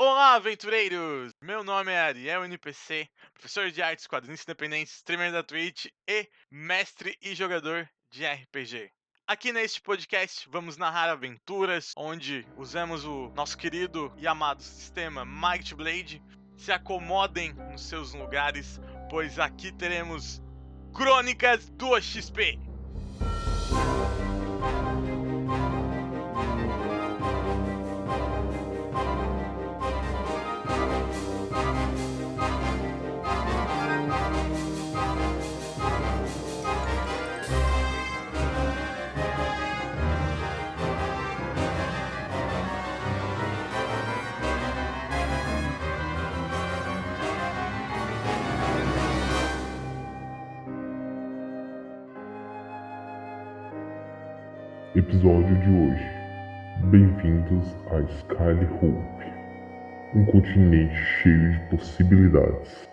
Olá, aventureiros! Meu nome é Ariel NPC, professor de artes, quadrinhos independentes, streamer da Twitch e mestre e jogador de RPG. Aqui neste podcast vamos narrar aventuras onde usamos o nosso querido e amado sistema Might Blade. Se acomodem nos seus lugares, pois aqui teremos Crônicas do XP. Episódio de hoje. Bem-vindos a Sky Hope, um continente cheio de possibilidades.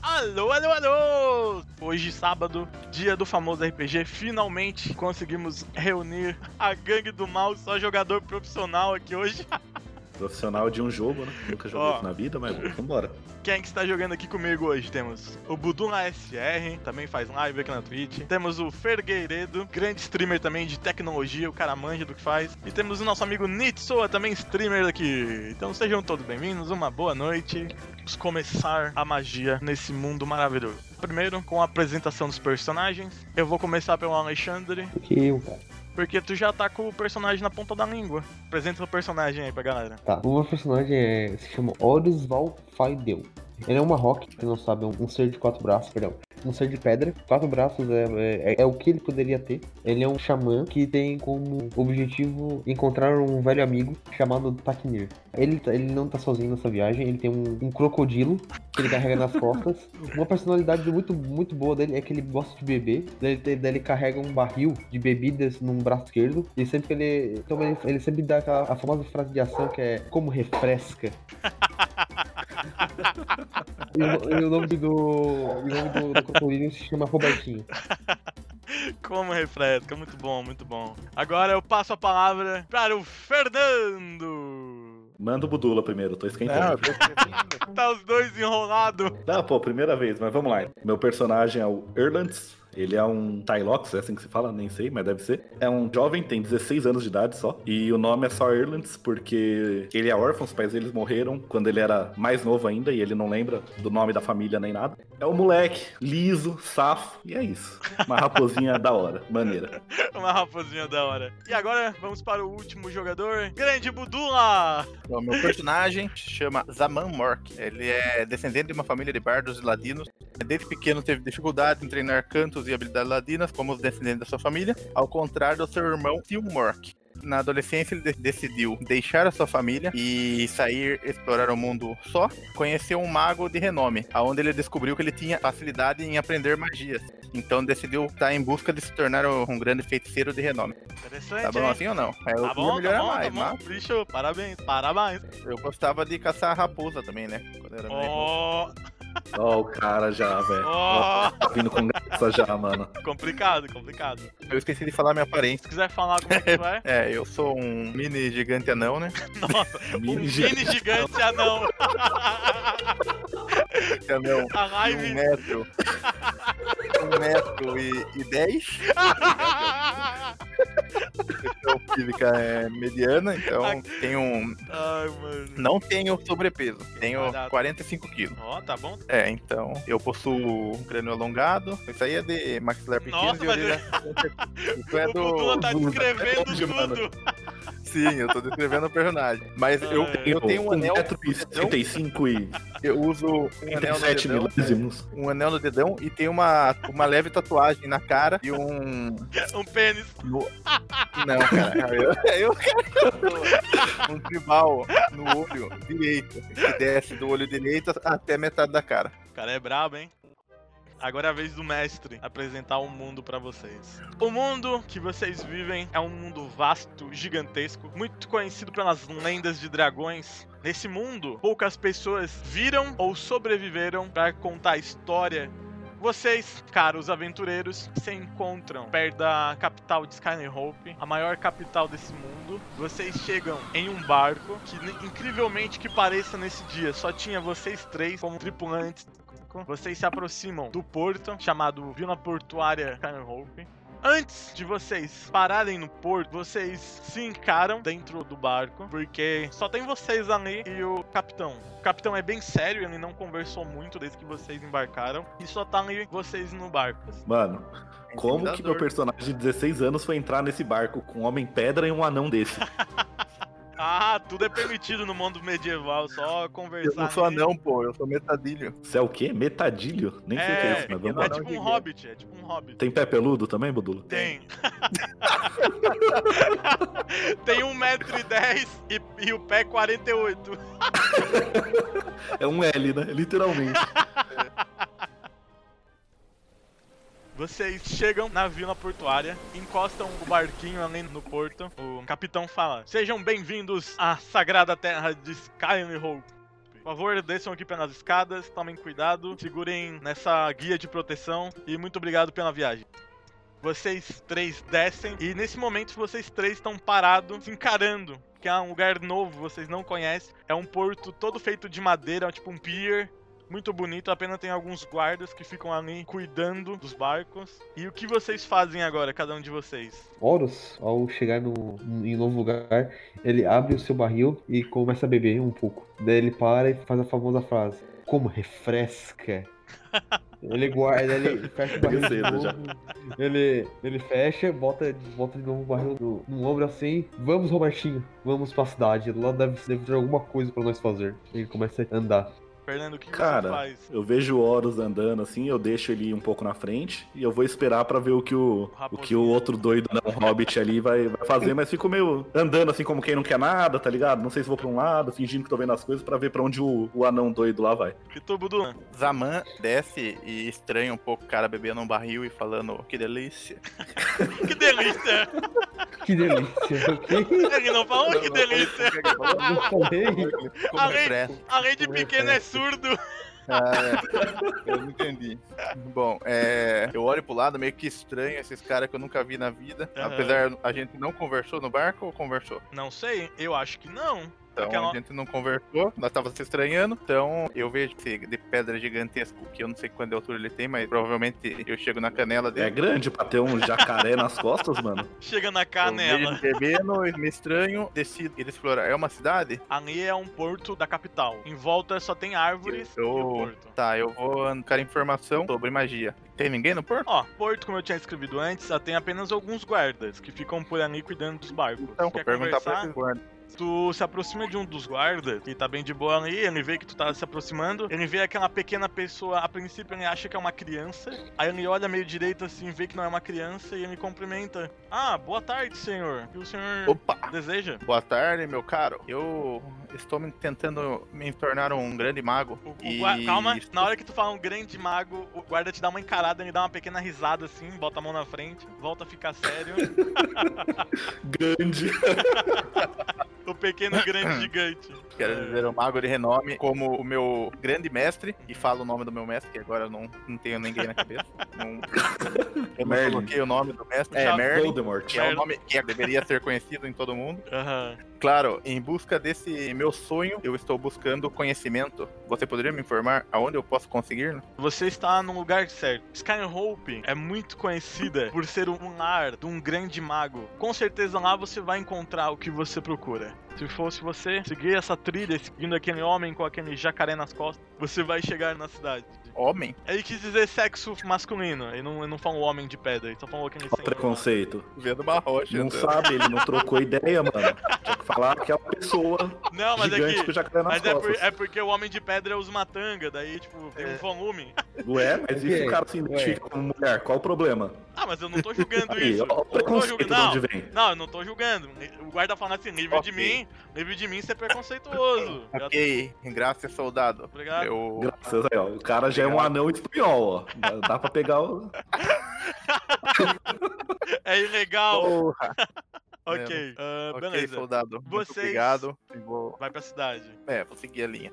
Alô, alô, alô! Hoje, sábado, dia do famoso RPG, finalmente conseguimos reunir a gangue do mal, só jogador profissional aqui hoje. Profissional de um jogo, né? Nunca joguei Ó. isso na vida, mas vambora. Quem que está jogando aqui comigo hoje? Temos o Budu na SR, também faz live aqui na Twitch. Temos o Fergueiredo, grande streamer também de tecnologia, o cara manja do que faz. E temos o nosso amigo Nitsoa, também streamer aqui. Então sejam todos bem-vindos, uma boa noite. Vamos começar a magia nesse mundo maravilhoso. Primeiro, com a apresentação dos personagens. Eu vou começar pelo Alexandre, que eu, cara. Porque tu já tá com o personagem na ponta da língua. Apresenta o personagem aí pra galera. Tá, o meu personagem é, se chama Horus Valfaidel. Ele é uma rock, que não sabe, é um, um ser de quatro braços, perdão. Um ser de pedra, quatro braços é, é, é o que ele poderia ter. Ele é um xamã que tem como objetivo encontrar um velho amigo chamado Taknir. Ele, tá- ele não tá sozinho nessa viagem, ele tem um, um crocodilo que ele carrega nas costas. Uma personalidade muito, muito boa dele é que ele gosta de beber. Daí ele, daí ele carrega um barril de bebidas num braço esquerdo. E sempre que ele. Então ele, ele sempre dá aquela a famosa frase de ação que é como refresca. E o, e o nome do. E o nome do, do crocodilo se chama Robertinho. Como refresca, muito bom, muito bom. Agora eu passo a palavra para o Fernando. Manda o Budula primeiro, tô esquentando. tô escrevendo. Tá os dois enrolados. Tá, pô, primeira vez, mas vamos lá. Meu personagem é o Erlands. Ele é um Tylox, é assim que se fala, nem sei, mas deve ser. É um jovem, tem 16 anos de idade só. E o nome é só Erlands porque ele é órfão, os pais deles morreram quando ele era mais novo ainda e ele não lembra do nome da família nem nada. É um moleque, liso, safo, e é isso. Uma raposinha da hora, maneira. Uma raposinha da hora. E agora vamos para o último jogador, Grande Budula. Então, meu personagem se chama Zaman Mork. Ele é descendente de uma família de bardos e ladinos. Desde pequeno teve dificuldade em treinar cantos e habilidades ladinas, como os descendentes da sua família, ao contrário do seu irmão Tio Mork. Na adolescência, ele de- decidiu deixar a sua família e sair explorar o mundo só. Conheceu um mago de renome, aonde ele descobriu que ele tinha facilidade em aprender magias. Então decidiu estar em busca de se tornar um grande feiticeiro de renome. Interessante, Tá bom hein? assim ou não? É, Tá bom, tá melhorar bom, tá mais, bom. mas Bicho, parabéns, parabéns. eu gostava de caçar raposa também, né? Quando era mais Oh, Ó, o cara já, velho. oh. Tá vindo com graça já, mano. complicado, complicado. Eu esqueci de falar minha aparência. Se quiser falar como é que tu é, É, eu sou um mini gigante anão, né? nossa, um Mini mini gigante anão. Anão A um metro. um metro e, e dez. Então, física é mediana, então tenho um. Ai, mano. Não tenho sobrepeso. Tenho Barato. 45 quilos. Ó, tá bom. É, então eu possuo um crânio alongado. Isso aí é de maxilar pequeno Nossa, e orelha. Isso é o do. Budula tá do- descrevendo tudo. Sim, eu tô descrevendo o personagem. Mas eu, Ai, eu tenho um anel. 1,75m e Eu uso um anel no 37 dedão. milésimos. Um anel no dedão e tem uma, uma leve tatuagem na cara e um. Um pênis. no- Não, cara. Eu, eu quero um tribal no olho direito. Que desce do olho direito até metade da cara. O cara é brabo, hein? Agora é a vez do mestre apresentar o mundo pra vocês. O mundo que vocês vivem é um mundo vasto, gigantesco, muito conhecido pelas lendas de dragões. Nesse mundo, poucas pessoas viram ou sobreviveram pra contar a história Vocês, caros aventureiros, se encontram perto da capital de Skyhope, a maior capital desse mundo. Vocês chegam em um barco que, incrivelmente que pareça nesse dia, só tinha vocês três como tripulantes. Vocês se aproximam do porto, chamado Vila Portuária Skyhope. Antes de vocês pararem no porto, vocês se encaram dentro do barco, porque só tem vocês ali e o capitão. O capitão é bem sério, ele não conversou muito desde que vocês embarcaram, e só tá ali vocês no barco. Mano, como que meu personagem de 16 anos foi entrar nesse barco com um homem pedra e um anão desse? Ah, tudo é permitido no mundo medieval, só Eu conversar. não sou anão, pô, eu sou metadilho. Você é o quê? Metadilho? Nem sei o que é isso, mas vamos É lá. tipo um hobbit, é tipo um hobbit. Tem pé peludo também, Budulo? Tem. Tem 1,10m e, e o pé 48. É um L, né? Literalmente. Vocês chegam na vila portuária, encostam o barquinho ali no porto. O capitão fala: Sejam bem-vindos à sagrada terra de Skyrim Hope. Por favor, desçam aqui pelas escadas, tomem cuidado, segurem nessa guia de proteção e muito obrigado pela viagem. Vocês três descem e nesse momento vocês três estão parados, se encarando, que é um lugar novo, vocês não conhecem. É um porto todo feito de madeira, tipo um pier, muito bonito, apenas tem alguns guardas que ficam ali cuidando dos barcos. E o que vocês fazem agora, cada um de vocês? Horus, ao chegar no, em um novo lugar, ele abre o seu barril e começa a beber um pouco. Daí ele para e faz a famosa frase: Como refresca! Ele guarda, ele fecha o barril de novo. já. Ele, ele fecha, bota, bota de novo o barril no, no ombro assim. Vamos, Robertinho, vamos pra cidade. Lá deve, deve ter alguma coisa pra nós fazer. Ele começa a andar. Fernando, o que Cara, você faz? Eu vejo o Horus andando assim, eu deixo ele um pouco na frente e eu vou esperar pra ver o que o, o, que o outro doido, não, hobbit ali vai, vai fazer, mas fico meio andando assim como quem não quer nada, tá ligado? Não sei se vou pra um lado, fingindo que tô vendo as coisas pra ver pra onde o, o anão doido lá vai. E tu, Budu? Zaman desce e estranha um pouco o cara bebendo um barril e falando que delícia. Que delícia! Que delícia, ok? Ele não falou que delícia! Além-. Além de pequeno, é surdo. Ah, é. Eu não entendi. Bom, é, eu olho pro lado, meio que estranho esses caras que eu nunca vi na vida. Aham. Apesar, a gente não conversou no barco ou conversou? Não sei, eu acho que não. Então Aquela- a gente não conversou, nós tava se estranhando. Então eu vejo esse de pedra gigantesco, que eu não sei quanto de altura ele tem, mas provavelmente eu chego na canela É dele. grande pra ter um jacaré nas costas, mano. Chega na Eu canela. bebendo, eu me estranho, decido ir explorar. É uma cidade? Ali é um porto da capital. Em volta só tem árvores e o Eu... porto. Tá, eu vou buscar informação sobre magia. Tem ninguém no porto? Ó, porto, como eu tinha escrevido antes, só tem apenas alguns guardas que ficam por ali cuidando dos barcos. Então, Quer vou perguntar pra conversar? esses guardas. Tu se aproxima de um dos guardas, que tá bem de boa ali, ele vê que tu tá se aproximando, ele vê aquela pequena pessoa, a princípio ele acha que é uma criança, aí ele olha meio direito assim, vê que não é uma criança e ele cumprimenta. Ah, boa tarde, senhor. O que o senhor Opa! deseja? Boa tarde, meu caro. Eu estou me tentando me tornar um grande mago. O- o e... gua- Calma, na hora que tu fala um grande mago, o guarda te dá uma encarada, ele dá uma pequena risada assim, bota a mão na frente, volta a ficar sério. Grande. o pequeno grande gigante. Quero dizer um mago de renome como o meu grande mestre. E falo o nome do meu mestre, que agora eu não, não tenho ninguém na cabeça. Não, eu não coloquei o nome do mestre. É, Merlin. Voldemort. Que é o nome que deveria ser conhecido em todo mundo. Claro, em busca desse meu sonho, eu estou buscando conhecimento. Você poderia me informar aonde eu posso conseguir? Você está no lugar certo. Skyhope é muito conhecida por ser um lar de um grande mago. Com certeza lá você vai encontrar o que você procura. Se fosse você seguir essa trilha, seguindo aquele homem com aquele jacaré nas costas, você vai chegar na cidade. Homem? Ele quis dizer sexo masculino. Ele não, ele não falou homem de pedra, ele só falou aquele Ó, Preconceito. Vendo uma rocha. Não andando. sabe, ele não trocou ideia, mano. Falar que é uma pessoa Não, mas é gigante que. com o jacaré nas Mas é, por- costas. é porque o homem de pedra usa uma tanga, daí, tipo, tem um É. volume. Ué, mas e se o cara se identifica como mulher? Qual o problema? Ah, mas eu não tô julgando Aí, isso. ó, o não tô preconceito julgando. de onde Não, vem. não, eu não tô julgando. O guarda falando assim, livre de Ok. mim, livre de mim ser preconceituoso. Já- Ok, graças, soldado. Obrigado. Eu. Graças aí, ó. O cara já é um anão espanhol, ó. Dá, dá pra pegar o. É ilegal. Porra. Ok, ah, Ok, beleza. soldado. Muito Vocês- obrigado. E Vou... Vai pra cidade. É, vou seguir a linha.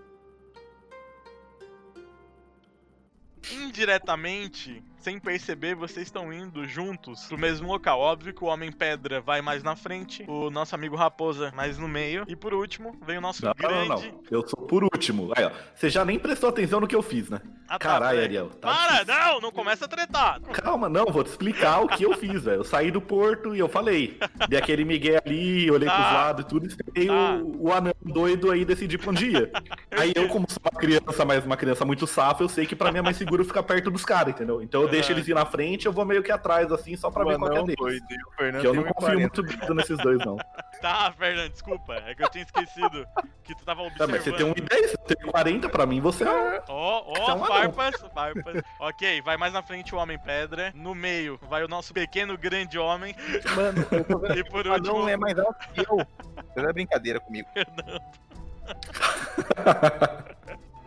Indiretamente, sem perceber, vocês estão indo juntos pro mesmo local. Óbvio que o Homem Pedra vai mais na frente, o nosso amigo Raposa mais no meio, e por último, vem o nosso Não, grande. não, não. Eu sou por último. Aí, ó. Você já nem prestou atenção no que eu fiz, né? Ah, tá, Caralho. Ariel. tá Para, difícil. não, não começa a tretar. Calma, não, vou te explicar o que eu fiz, velho. Eu saí do porto e eu falei. Dei aquele migué ali, olhei Tá. pros lados e tudo, e Tá. o, o anão doido aí decidir pra um dia. Aí eu, como sou uma criança, mas uma criança muito safa, eu sei que pra mim é mais seguro ficar perto dos caras, entendeu? Então eu deixo eles ir na frente, eu vou meio que atrás, assim, só pra O ver qual que é anão deles. doido Fernando Que eu não confio 1,40. muito nesses dois, não. Tá, Fernando, desculpa. É que eu tinha esquecido que tu tava Tá, observando. mas você tem 1,10, você tem 40, pra mim você é. Ó, é ó, um anão. farpas, farpas. ok, vai mais na frente o Homem Pedra. No meio vai o nosso pequeno grande homem. Mano, eu tô vendo E por último, anão é mais alto que eu. Você é brincadeira comigo.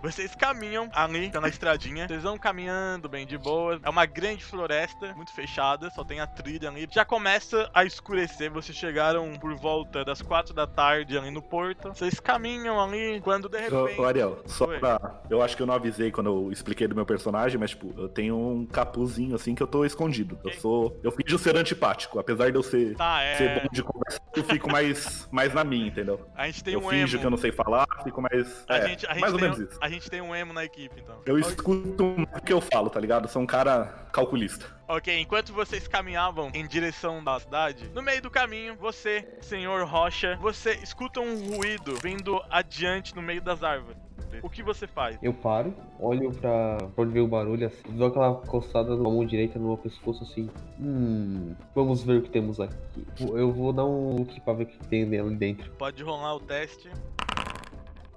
vocês caminham ali, tá na estradinha. Vocês vão caminhando bem de boa. É uma grande floresta, muito fechada, só tem a trilha ali. Já começa a escurecer. Vocês chegaram por volta das quatro da tarde ali no porto. Vocês caminham ali quando de repente. Ô, Ariel, só Oi. pra. Eu acho que eu não avisei quando eu expliquei do meu personagem, mas, tipo, eu tenho um capuzinho assim que eu tô escondido. Eu Ok. sou. Eu finjo ser antipático. Apesar de eu ser, Tá, ser é. bom de conversa, eu fico mais, mais na minha, entendeu? A gente tem eu um finjo emo. que eu não sei falar, fico mais. A é, gente, a gente mais ou menos um- isso. a gente tem um emo na equipe, então. Eu escuto o que eu falo, tá ligado? Sou um cara calculista. Ok, enquanto vocês caminhavam em direção da cidade, no meio do caminho, você, senhor Rocha, você escuta um ruído vindo adiante no meio das árvores. O que você faz? Eu paro, olho pra, pra onde veio o barulho, assim, dou aquela coçada na mão direita no meu pescoço, assim. Hum, vamos ver o que temos aqui. Eu vou dar um look pra ver o que tem ali dentro. Pode rolar o teste.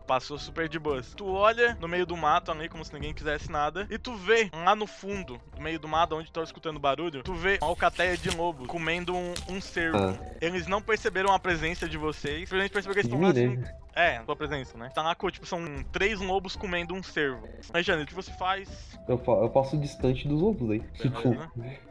Passou super de boas. Tu olha no meio do mato ali, como se ninguém quisesse nada, e tu vê lá no fundo, no meio do mato, onde tu tá escutando barulho, tu vê uma alcateia de lobo comendo um, um cervo. Ah. Eles não perceberam a presença de vocês, simplesmente perceberam que eles estão lá mim, assim, né? É, tua presença, né? Tá lá, com, tipo, são três lobos comendo um cervo. Mas, Jane, o que você faz? Eu, eu passo distante dos ovos aí. Tipo,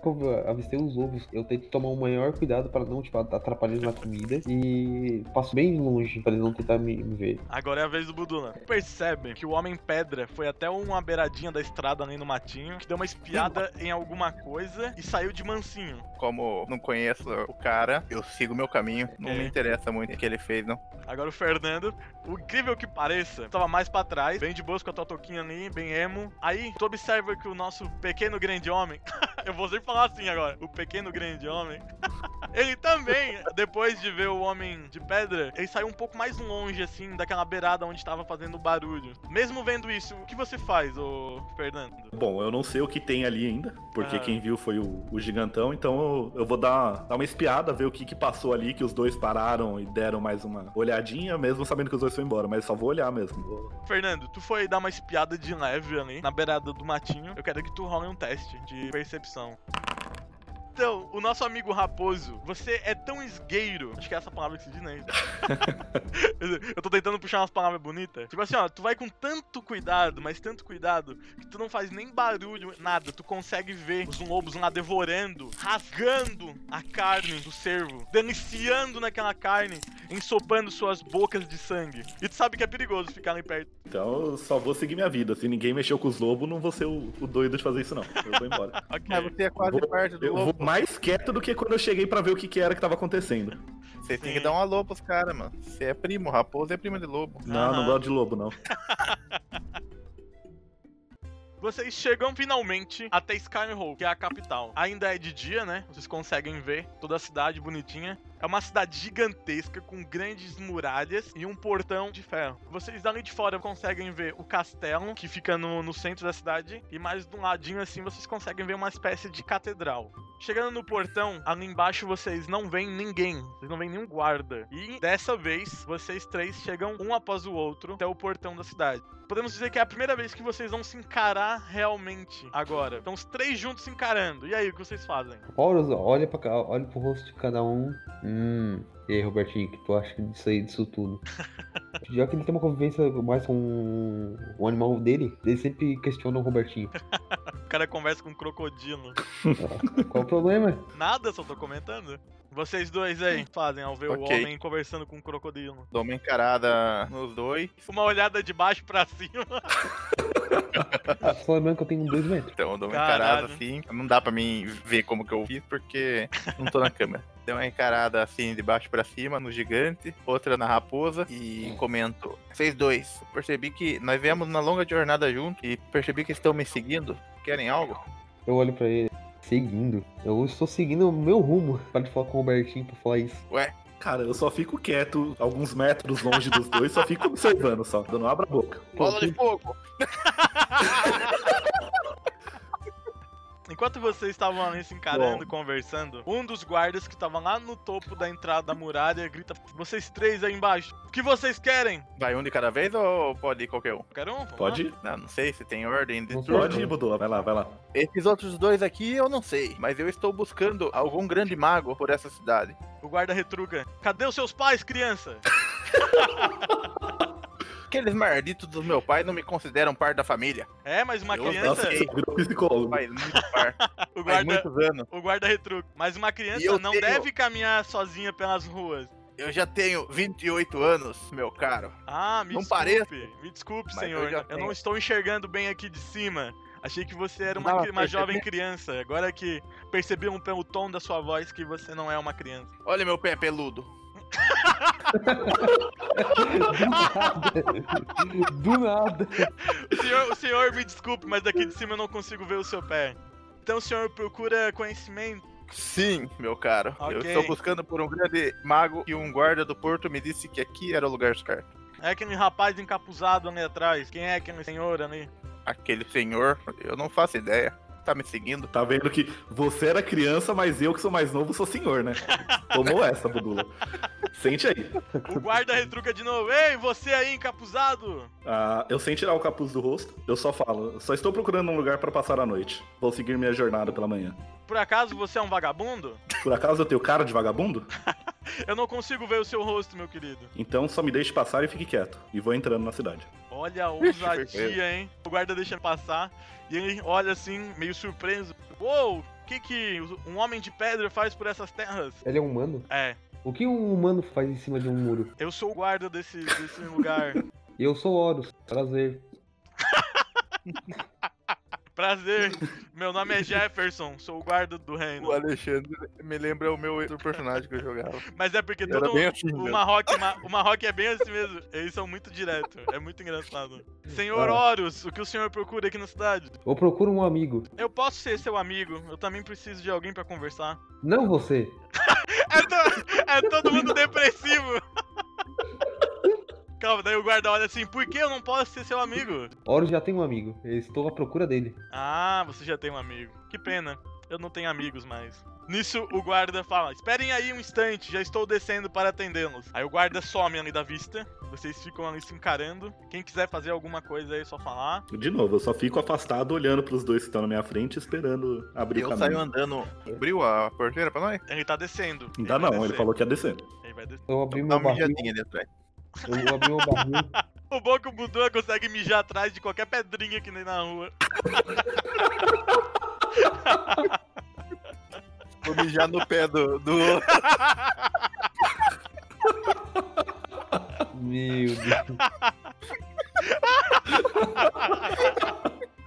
como eu avistei os ovos, eu tento tomar o maior cuidado pra não, tipo, atrapalhar eles na comida. E passo bem longe pra eles não tentar me, me ver. Agora é a vez do Budula. Percebe que o Homem Pedra foi até uma beiradinha da estrada ali no matinho, que deu uma espiada em alguma coisa e saiu de mansinho. Como não conheço o cara, eu sigo meu caminho. Não É. me interessa muito o que ele fez, não. Agora o Fernando, o incrível que pareça, tava mais pra trás, bem de boas com a tua toquinha ali, bem emo. Aí, tu observa que o nosso pequeno grande homem, eu vou sempre falar assim agora, o pequeno grande homem, ele também, depois de ver o Homem de Pedra, ele saiu um pouco mais longe, assim, daquela beirada onde tava fazendo barulho. Mesmo vendo isso, o que você faz, ô Fernando? Bom, eu não sei o que tem ali ainda, porque Ah. quem viu foi o, o gigantão, então eu, eu vou dar, dar uma espiada, ver o que, que passou ali, que os dois pararam e deram mais uma olhadinha, mesmo sabendo que os dois foram embora, mas só vou olhar mesmo. Fernando, tu foi dar uma espiada de leve ali, na beirada do matinho. Eu quero que tu role um teste de percepção. Então, o nosso amigo Raposo, você é tão esgueiro. Acho que é essa palavra que se diz, né? Eu tô tentando puxar umas palavras bonitas. Tipo assim, ó, tu vai com tanto cuidado, mas tanto cuidado, que tu não faz nem barulho, nada. Tu consegue ver os lobos lá devorando, rasgando a carne do cervo, deliciando naquela carne, ensopando suas bocas de sangue. E tu sabe que é perigoso ficar ali perto. Então eu só vou seguir minha vida. Se ninguém mexeu com os lobos, não vou ser o, o doido de fazer isso, não. Eu vou embora. Ok. Mas você é quase Vou- parte do eu lobo. Mais quieto do que quando eu cheguei pra ver o que, que era que tava acontecendo. Você tem que dar um alô pros caras, mano. Você é primo, raposo é primo de lobo. Não, não gosto de lobo, não. Vocês chegam finalmente até Skyhold, que é a capital. Ainda é de dia, né? Vocês conseguem ver toda a cidade bonitinha. É uma cidade gigantesca com grandes muralhas e um portão de ferro. Vocês dali de fora conseguem ver o castelo, que fica no, no centro da cidade, e mais de um ladinho assim vocês conseguem ver uma espécie de catedral. Chegando no portão, ali embaixo vocês não veem ninguém, vocês não veem nenhum guarda. E dessa vez, vocês três chegam um após o outro até o portão da cidade. Podemos dizer que é a primeira vez que vocês vão se encarar realmente agora. Então os três juntos se encarando. E aí, o que vocês fazem? Olha, olha, pra, olha pro rosto de cada um. Hum. E aí, Robertinho, o que tu acha disso aí, disso tudo? Já que ele tem uma convivência mais com o animal dele, ele sempre questiona o Robertinho. O cara conversa com um crocodilo. Qual o problema? Nada, só tô comentando. Vocês dois aí fazem ao ver o Ok. homem conversando com o crocodilo. Dou uma encarada nos dois. Uma olhada de baixo pra cima. Ah, só lembrando que eu tenho dois metros. Então eu dou uma Caralho. encarada assim. Não dá pra mim ver como que eu fiz, porque não tô na câmera. Dei uma encarada assim de baixo pra cima no gigante, outra na raposa e comento. Vocês dois, percebi que nós viemos na longa jornada junto e percebi que estão me seguindo. Querem algo? Eu olho pra ele, seguindo. Eu estou seguindo o meu rumo. Para de falar com o Robertinho pra falar isso. Ué, Cara, eu só fico quieto, alguns metros longe dos dois, só fico observando só. Eu não abro a boca. bola de fogo! Enquanto vocês estavam ali se encarando, conversando, um dos guardas que tava lá no topo da entrada da muralha grita: Vocês três aí embaixo, o que vocês querem? Vai um de cada vez ou pode ir qualquer um? Qualquer um? Vamos Pode lá? ir? Não, não sei se tem ordem de Não turno. Pode ir, Budula. Vai lá, vai lá. Esses outros dois aqui eu não sei, mas eu estou buscando algum grande mago por essa cidade. O guarda retruca: Cadê os seus pais, criança? Aqueles malditos do meu pai não me consideram parte da família. É, mas uma Eu- criança. Nossa, você virou psicólogo. Faz muito par. O Faz guarda, muitos anos. o guarda retruca. Mas uma criança não tenho- deve caminhar sozinha pelas ruas. Eu já tenho 28 anos, meu caro. Ah, me Não desculpe. Me desculpe, Mas senhor. eu Eu, não estou enxergando bem aqui de cima. Achei que você era uma, Não, uma jovem criança. Agora que percebi um, pelo tom da sua voz que você não é uma criança. Olha meu pé peludo. Do nada. O senhor, o senhor me desculpe, mas daqui de cima eu não consigo ver o seu pé. Então o senhor procura conhecimento. Sim, meu caro. Eu Ok. estou buscando por um grande mago e um guarda do porto me disse que aqui era o lugar certo. É aquele rapaz encapuzado ali atrás. Quem é aquele senhor ali? Aquele senhor, eu não faço ideia. Tá me seguindo? Tá vendo que você era criança, mas eu que sou mais novo sou senhor, né? Tomou essa, Budula. Sente aí. O guarda retruca de novo. Ei, você aí encapuzado! Ah, eu sem tirar o capuz do rosto, eu só falo, só estou procurando um lugar para passar a noite. Vou seguir minha jornada pela manhã. Por acaso você é um vagabundo? Por acaso eu tenho cara de vagabundo? Eu não consigo ver o seu rosto, meu querido. Então só me deixe passar e fique quieto. E vou entrando na cidade. Olha a ousadia, hein? O guarda deixa passar e ele olha assim, meio surpreso. Uou, o que que um homem de pedra faz por essas terras? Ele é humano? É, O que um humano faz em cima de um muro? eu sou o guarda desse, desse lugar. Eu sou Horus. Prazer. Prazer, meu nome é Jefferson, sou o guarda do O reino. Alexandre me lembra o meu outro personagem que eu jogava. Mas é porque todo assim o. Marrock, o Marrock é bem assim mesmo. Eles são muito direto, é muito engraçado. Senhor Ah. Horus, o que o senhor procura aqui na cidade? Eu procuro um amigo. Eu posso ser seu amigo, eu também preciso de alguém pra conversar. Não você. É, to- é todo mundo depressivo. Calma, daí o guarda olha assim, por que eu não posso ser seu amigo? Horus já tem um amigo. Eu estou à procura dele. Ah, você já tem um amigo. Que pena, eu não tenho amigos mais. Nisso, o guarda fala, esperem aí um instante, já estou descendo para atendê-los. Aí o guarda some ali da vista, vocês ficam ali se encarando. Quem quiser fazer alguma coisa aí, é só falar. De novo, eu só fico afastado olhando pros dois que estão na minha frente, esperando abrir o Eu caminho. saio andando. Abriu a porteira pra nós? Ele tá descendo. Ainda vai não, ele falou que ia descer. Ele vai descer. Eu abri Dá meu barril. Eu abri meu barril. O bom é que o Budan consegue mijar atrás de qualquer pedrinha que nem na rua. Vou mijar no pé do. do... Meu Deus.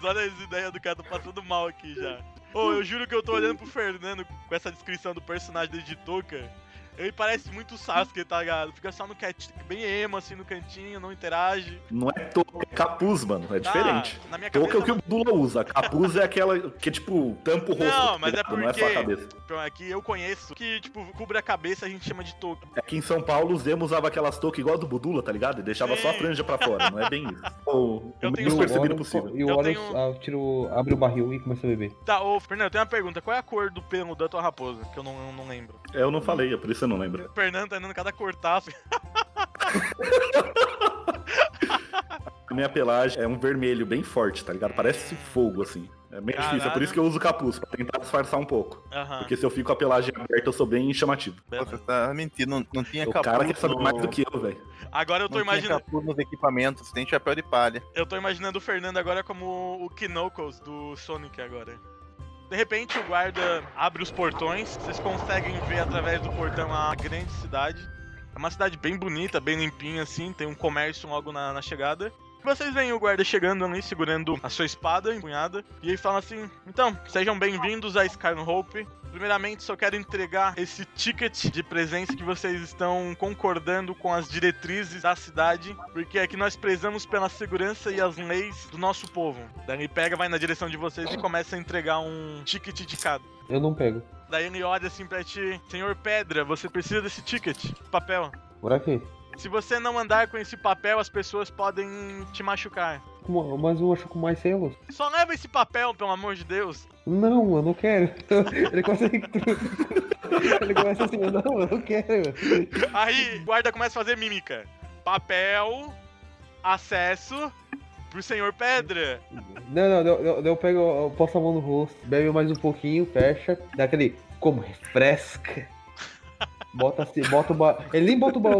Olha as ideias do cara, tô passando mal aqui já. Ô, eu juro que eu tô olhando pro Fernando com essa descrição do personagem de touca. Ele parece muito o Sasuke, tá ligado? Fica só no cantinho, bem emo, assim, no cantinho, não interage. Não é touca, é capuz, mano. É diferente. Na minha Touca é o que o Dula usa. Capuz é aquela que, tipo, tampa o rosto. Não, mas tá é ligado? Não é só a porque- cabeça. não, é que eu conheço, que, tipo, cobre a cabeça a gente chama de touca. Aqui em São Paulo, o Zemo usava aquelas toucas igual a do Budula, tá ligado? E deixava só a Sim. franja pra fora. Não é bem isso. O, Eu o tenho- menos percebido possível. E o Eu Horus tenho- tiro, abre o barril e começa a beber. Tá, ô, Fernando, tem uma pergunta. Qual é a cor do pelo da tua raposa? Que eu não, eu não lembro. Eu não falei, é por isso eu não lembro. O Fernando tá dando cada cortaço. A minha pelagem é um vermelho bem forte, tá ligado? Parece fogo, assim. É bem difícil, é por Caralho. isso que eu uso capuz, pra tentar disfarçar um pouco. Aham. Porque se eu fico com a pelagem aberta, eu sou bem chamativo. beleza. Você tá mentindo, não, não tinha O capuz. cara quer saber no- mais do que eu, velho. Agora eu tô não imaginando. capuz nos equipamentos, tem chapéu de palha. Eu tô imaginando o Fernando agora como o Knuckles do Sonic agora. De repente o guarda abre os portões, vocês conseguem ver através do portão a grande cidade. É uma cidade bem bonita, bem limpinha assim, tem um comércio logo na, na chegada. Vocês veem o guarda chegando ali, segurando a sua espada empunhada, e ele fala assim: Então, sejam bem-vindos a Skyhope. Primeiramente, só quero entregar esse ticket de presença que vocês estão concordando com as diretrizes da cidade, porque é que nós prezamos pela segurança e as leis do nosso povo. Daí ele pega, vai na direção de vocês e começa a entregar um ticket de cada. Eu não pego. Daí ele olha assim pra ti: Senhor Pedra, você precisa desse ticket, papel. Por quê? Se você não andar com esse papel, as pessoas podem te machucar. Mas eu acho com mais selos. Só leva esse papel, pelo amor de Deus. Não, eu não quero. Ele começa a... Ele começa assim, não, eu não quero. Aí guarda começa a fazer mímica. Papel, acesso pro senhor Pedra. Não, não, eu, eu, eu pego, eu posto a mão no rosto, bebe mais um pouquinho, fecha, dá aquele, como refresca. Bota assim, bota o ba... Ele nem bota o, ba...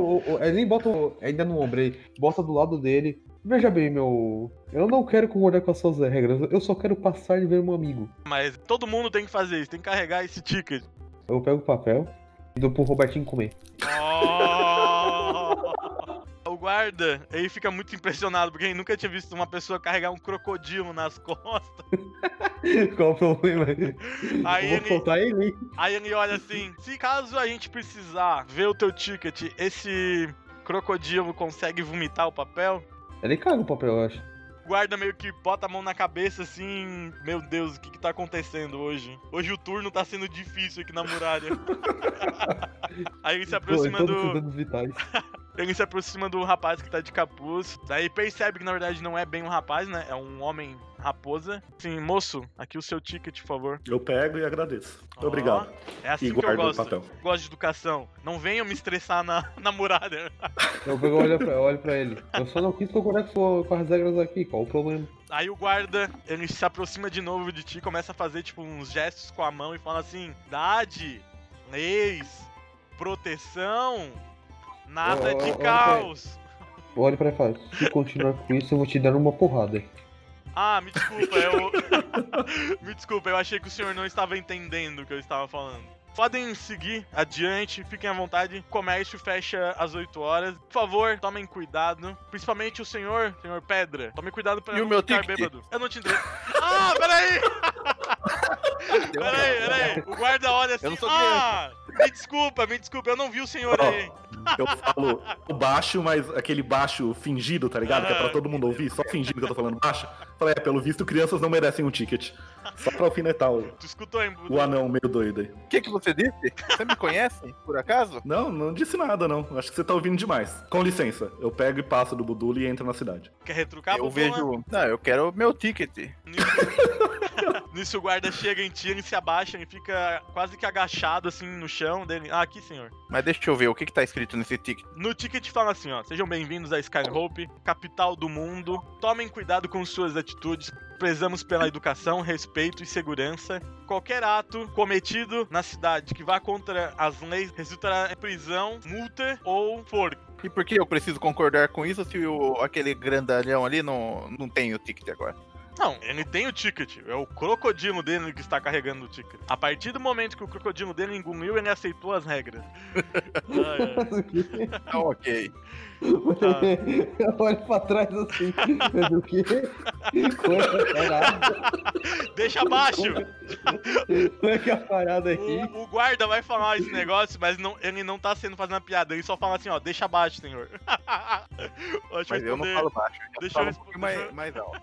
Ele nem bota o... Ainda no ombro, ele bota do lado dele. Veja bem, meu. Eu não quero concordar com as suas regras, eu só quero passar e ver um amigo. Mas todo mundo tem que fazer isso, tem que carregar esse ticket. Eu pego o papel e dou pro Robertinho comer. Oh! Guarda, ele fica muito impressionado, porque ele nunca tinha visto uma pessoa carregar um crocodilo nas costas. Qual o problema? Aí eu vou ele. Aí ele olha assim: se caso a gente precisar ver o teu ticket, esse crocodilo consegue vomitar o papel? Ele caga o papel, eu acho. Guarda meio que bota a mão na cabeça assim: Meu Deus, o que, que tá acontecendo hoje? Hoje o turno tá sendo difícil aqui na muralha. Aí ele se Pô, aproxima os do. Ele se aproxima do rapaz que tá de capuz. Daí percebe que na verdade não é bem um rapaz, né? É um homem raposa. Assim, moço, aqui o seu ticket, por favor. Eu pego e agradeço. Ó, Obrigado. É assim E que eu gosto. papel. Gosto de educação. Não venham me estressar na, na muralha. Eu pego olho pra, eu olho pra ele. Eu só não quis concordar com, com as regras aqui, qual o problema? Aí o guarda, ele se aproxima de novo de ti, começa a fazer tipo uns gestos com a mão e fala assim: Dade, leis, proteção, nada ô, de ô, caos. Eu olho pra falo, se continuar com isso, eu vou te dar uma porrada. Ah, me desculpa, eu. me desculpa, eu achei que o senhor não estava entendendo o que eu estava falando. Podem seguir adiante, fiquem à vontade. O comércio fecha às 8 horas. Por favor, tomem cuidado. Principalmente o senhor, senhor Pedra. Tome cuidado pra E o não meu ficar ticket? bêbado. Eu não te entrei. Ah, peraí! Peraí, peraí. O guarda olha assim. Eu não sou ah, me desculpa, me desculpa, eu não vi o senhor aí. Eu falo o baixo, mas aquele baixo fingido, tá ligado? Que é pra todo mundo ouvir, só fingindo que eu tô falando baixo. Falei, é, pelo visto, crianças não merecem um ticket. Só pra alfinetar o, Tu escutou, hein, o anão meio doido aí. O que, que você disse? Você me conhece, por acaso? Não, não disse nada, não. Acho que você tá ouvindo demais. Com licença, eu pego e passo do Budula e entro na cidade. Quer retrucar, eu vejo. Não, eu quero o meu ticket. Nisso, o guarda chega em ti, ele se abaixa e fica quase que agachado assim no chão dele. Ah, aqui, senhor. Mas deixa eu ver o que, que tá escrito nesse ticket. No ticket fala assim, ó: Sejam bem-vindos a Skyhope, capital do mundo. Tomem cuidado com suas atitudes. Prezamos pela educação, respeito e segurança. Qualquer ato cometido na cidade que vá contra as leis resultará em prisão, multa ou forca. E por que eu preciso concordar com isso se o, aquele grandalhão ali não, não tem o ticket agora? Não, ele tem o ticket. É o crocodilo dele que está carregando o ticket. A partir do momento que o crocodilo dele engoliu, ele aceitou as regras. Ah, ok. Eu olho pra trás assim, mas o quê? Coisa caralho. Deixa abaixo! Como é que é a parada aqui? O, o guarda vai falar esse negócio, mas não- ele não tá sendo fazendo uma piada. Ele só fala assim, ó, deixa abaixo, senhor. Deixa Mas eu não falo baixo, eu Deixa falo eu um pouquinho mais, mais alto.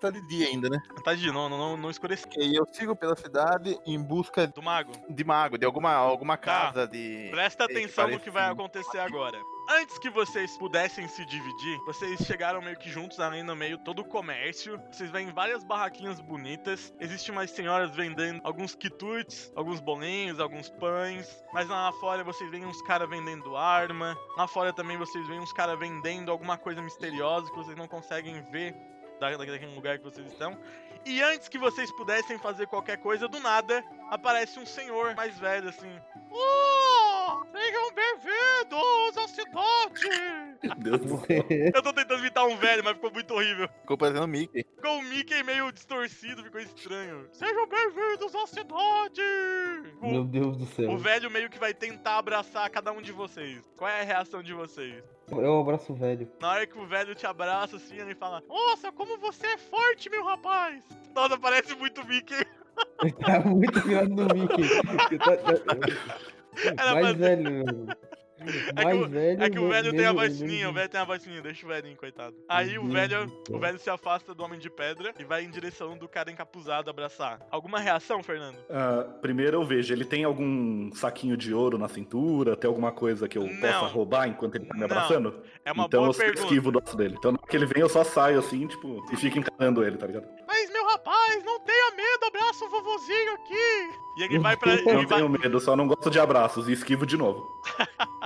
Tá de dia ainda, né? Tá de não, não, não escureceu. E eu sigo pela cidade em busca Do mago. de mago, de alguma, alguma Tá. casa de. Presta atenção no que vai um- acontecer agora. Antes que vocês pudessem se dividir, vocês chegaram meio que juntos ali no meio todo o comércio. Vocês veem várias barraquinhas bonitas. Existem umas senhoras vendendo alguns quitutes, alguns bolinhos, alguns pães. Mas lá fora vocês veem uns caras vendendo arma. Lá fora também vocês veem uns caras vendendo alguma coisa misteriosa que vocês não conseguem ver da- daquele lugar que vocês estão. E antes que vocês pudessem fazer qualquer coisa, do nada, aparece um senhor mais velho assim. Oh, sejam bem-vindos à cidade! Meu Deus do céu. Eu tô tentando imitar um velho, mas ficou muito horrível. Ficou parecendo o Mickey. Ficou o Mickey meio distorcido, ficou estranho. Sejam bem-vindos à cidade! Meu Deus do céu. o velho meio que vai tentar abraçar cada um de vocês. Qual é a reação de vocês? Eu abraço o velho. Na hora que o velho te abraça, assim, ele fala: Nossa, como você é forte, meu rapaz! Nossa, parece muito Mickey. Tá muito virado no Mickey. Tá- tá- Era Mais pra- velho. É que, o- velho. é que o me- velho tem a menos- voz fininha, o menos- velho tem a voz fininha, deixa o velhinho, coitado. Aí o Meu velho, o céu. velho se afasta do homem de pedra e vai em direção do cara encapuzado abraçar. Alguma reação, Fernando? Ah, primeiro eu vejo, ele tem algum saquinho de ouro na cintura? Tem alguma coisa que eu Não. possa roubar enquanto ele tá me Não. abraçando? É uma então boa eu pergunta. esquivo do dele. Então na hora que ele vem, eu só saio assim, tipo, e fico encarando ele, tá ligado? Mas meu rapaz, não tenha medo, abraça o vovozinho aqui. E ele vai pra. Eu Ele não vai... tenho medo, eu só não gosto de abraços e esquivo de novo.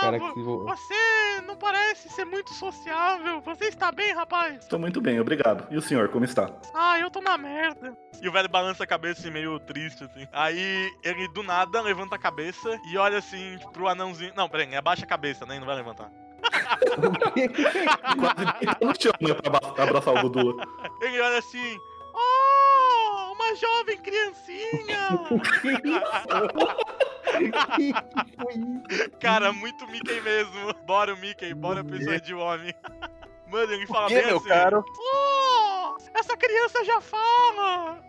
Cara, que vo- você não parece ser muito sociável. Você está bem, rapaz? Estou muito bem, obrigado. E o senhor, como está? Ah, eu tô na merda. E o velho balança a cabeça assim, meio triste, assim. Aí ele do nada levanta a cabeça e olha assim pro anãozinho. Não, peraí, abaixa a cabeça, né? e Não vai levantar. Quase deita no chão, né, pra abraçar o Budula. Ele olha assim. Oh, uma jovem criancinha! Cara, muito Mickey mesmo. Bora o Mickey, bora pessoa de homem. Mano, ele fala Que, bem meu assim. caro? Oh, essa criança já fala!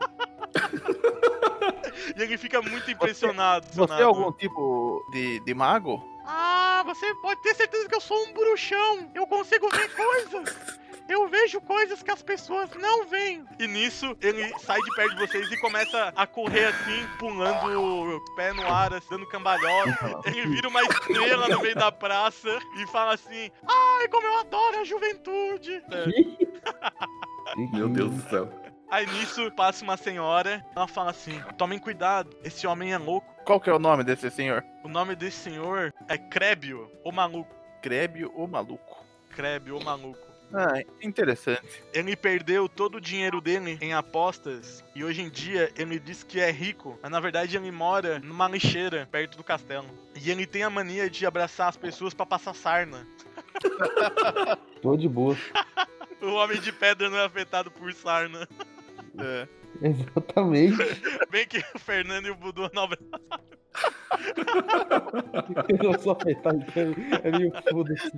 e ele fica muito impressionado. Você é Sonato. algum tipo de, de mago? Ah, você pode ter certeza que eu sou um bruxão. Eu consigo ver coisas. Eu vejo coisas que as pessoas não veem. E nisso, ele sai de perto de vocês e começa a correr assim, pulando o pé no ar, assim, dando cambalhota. Ele vira uma estrela no meio da praça e fala assim: Ai, como eu adoro a juventude. Meu Deus do céu. Aí nisso, passa uma senhora, ela fala assim: Tomem cuidado, esse homem é louco. Qual que é o nome desse senhor? O nome desse senhor é Crébio, o maluco. Grébio ou maluco? Crébio, o maluco. Ah, interessante. Ele perdeu todo o dinheiro dele em apostas e hoje em dia ele diz que é rico, mas na verdade ele mora numa lixeira perto do castelo. E ele tem a mania de abraçar as pessoas pra passar sarna. Tô de boa. O homem de pedra não é afetado por sarna. É. Exatamente. Bem que o Fernando e o Budu não abraçam. Eu sou afetado, então é meio foda-se.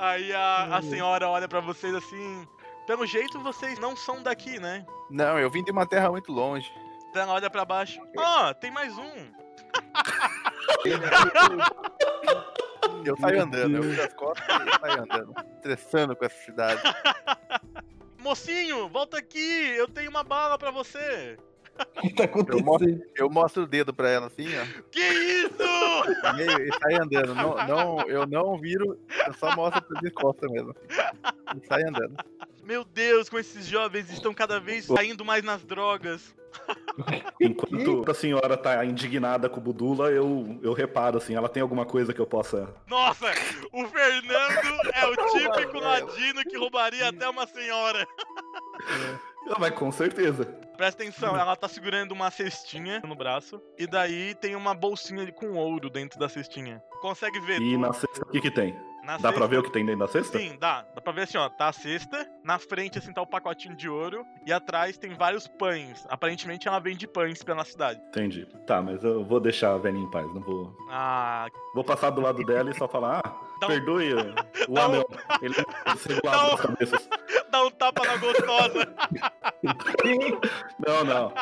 Aí a, a senhora olha pra vocês assim. Pelo jeito vocês não são daqui, né? Não, eu vim de uma terra muito longe. Então ela olha pra baixo. Ah, tem mais um. Eu saio andando, eu viro as costas e saio andando. Estressando com essa cidade. Mocinho, volta aqui, eu tenho uma bala pra você. O que tá acontecendo? Eu mostro o dedo pra ela assim, ó. Que isso? E, e sai andando. Não, não, eu não viro, eu só mostro de costa mesmo. E sai andando. Meu Deus, como esses jovens estão cada vez caindo mais nas drogas. Enquanto a senhora tá indignada com o Budula, eu, eu reparo, assim, ela tem alguma coisa que eu possa. Nossa, o Fernando é o típico ladino que roubaria até uma senhora. Ah, mas com certeza. Presta atenção, ela tá segurando uma cestinha no braço e daí tem uma bolsinha com ouro dentro da cestinha. Consegue ver? E na cesta, o que que tem? Na Dá pra cesta- ver o que tem dentro da cesta? Sim, dá. Dá pra ver assim, ó. Tá a cesta, na frente, assim, tá o pacotinho de ouro, e atrás tem vários pães. Aparentemente ela vende pães pela cidade. Entendi. Tá, mas eu vou deixar a velhinha em paz, não vou. Ah, Vou passar do lado dela e só falar, ah, Dá um- perdoe o Dá um- anão. Ele é Dá um- cabeças. dá um tapa na gostosa. Não, não.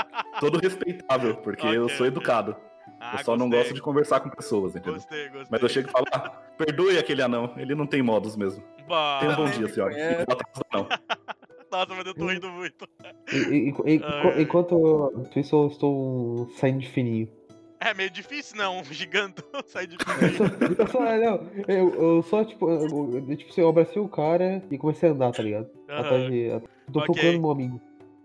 Todo respeitável, porque eu Ok, sou educado. Ah, eu só não gostei, gosto de conversar com pessoas, entendeu? Gostei, gostei. Mas eu chego e falo, ah, perdoe aquele anão, ele não tem modos mesmo. Bah, Tenha um bom dia, senhora. do anão. Nossa, mas eu tô rindo muito. E- e- e-. Enquanto isso, eu estou saindo de fininho. É meio difícil, não. Um gigante sai de Eu só, eu só- não, eu, eu só, tipo, eu, eu- tipo, assim, eu abracei o cara e comecei a andar, tá ligado? Atrás de. Tô Ok. procurando meu amigo.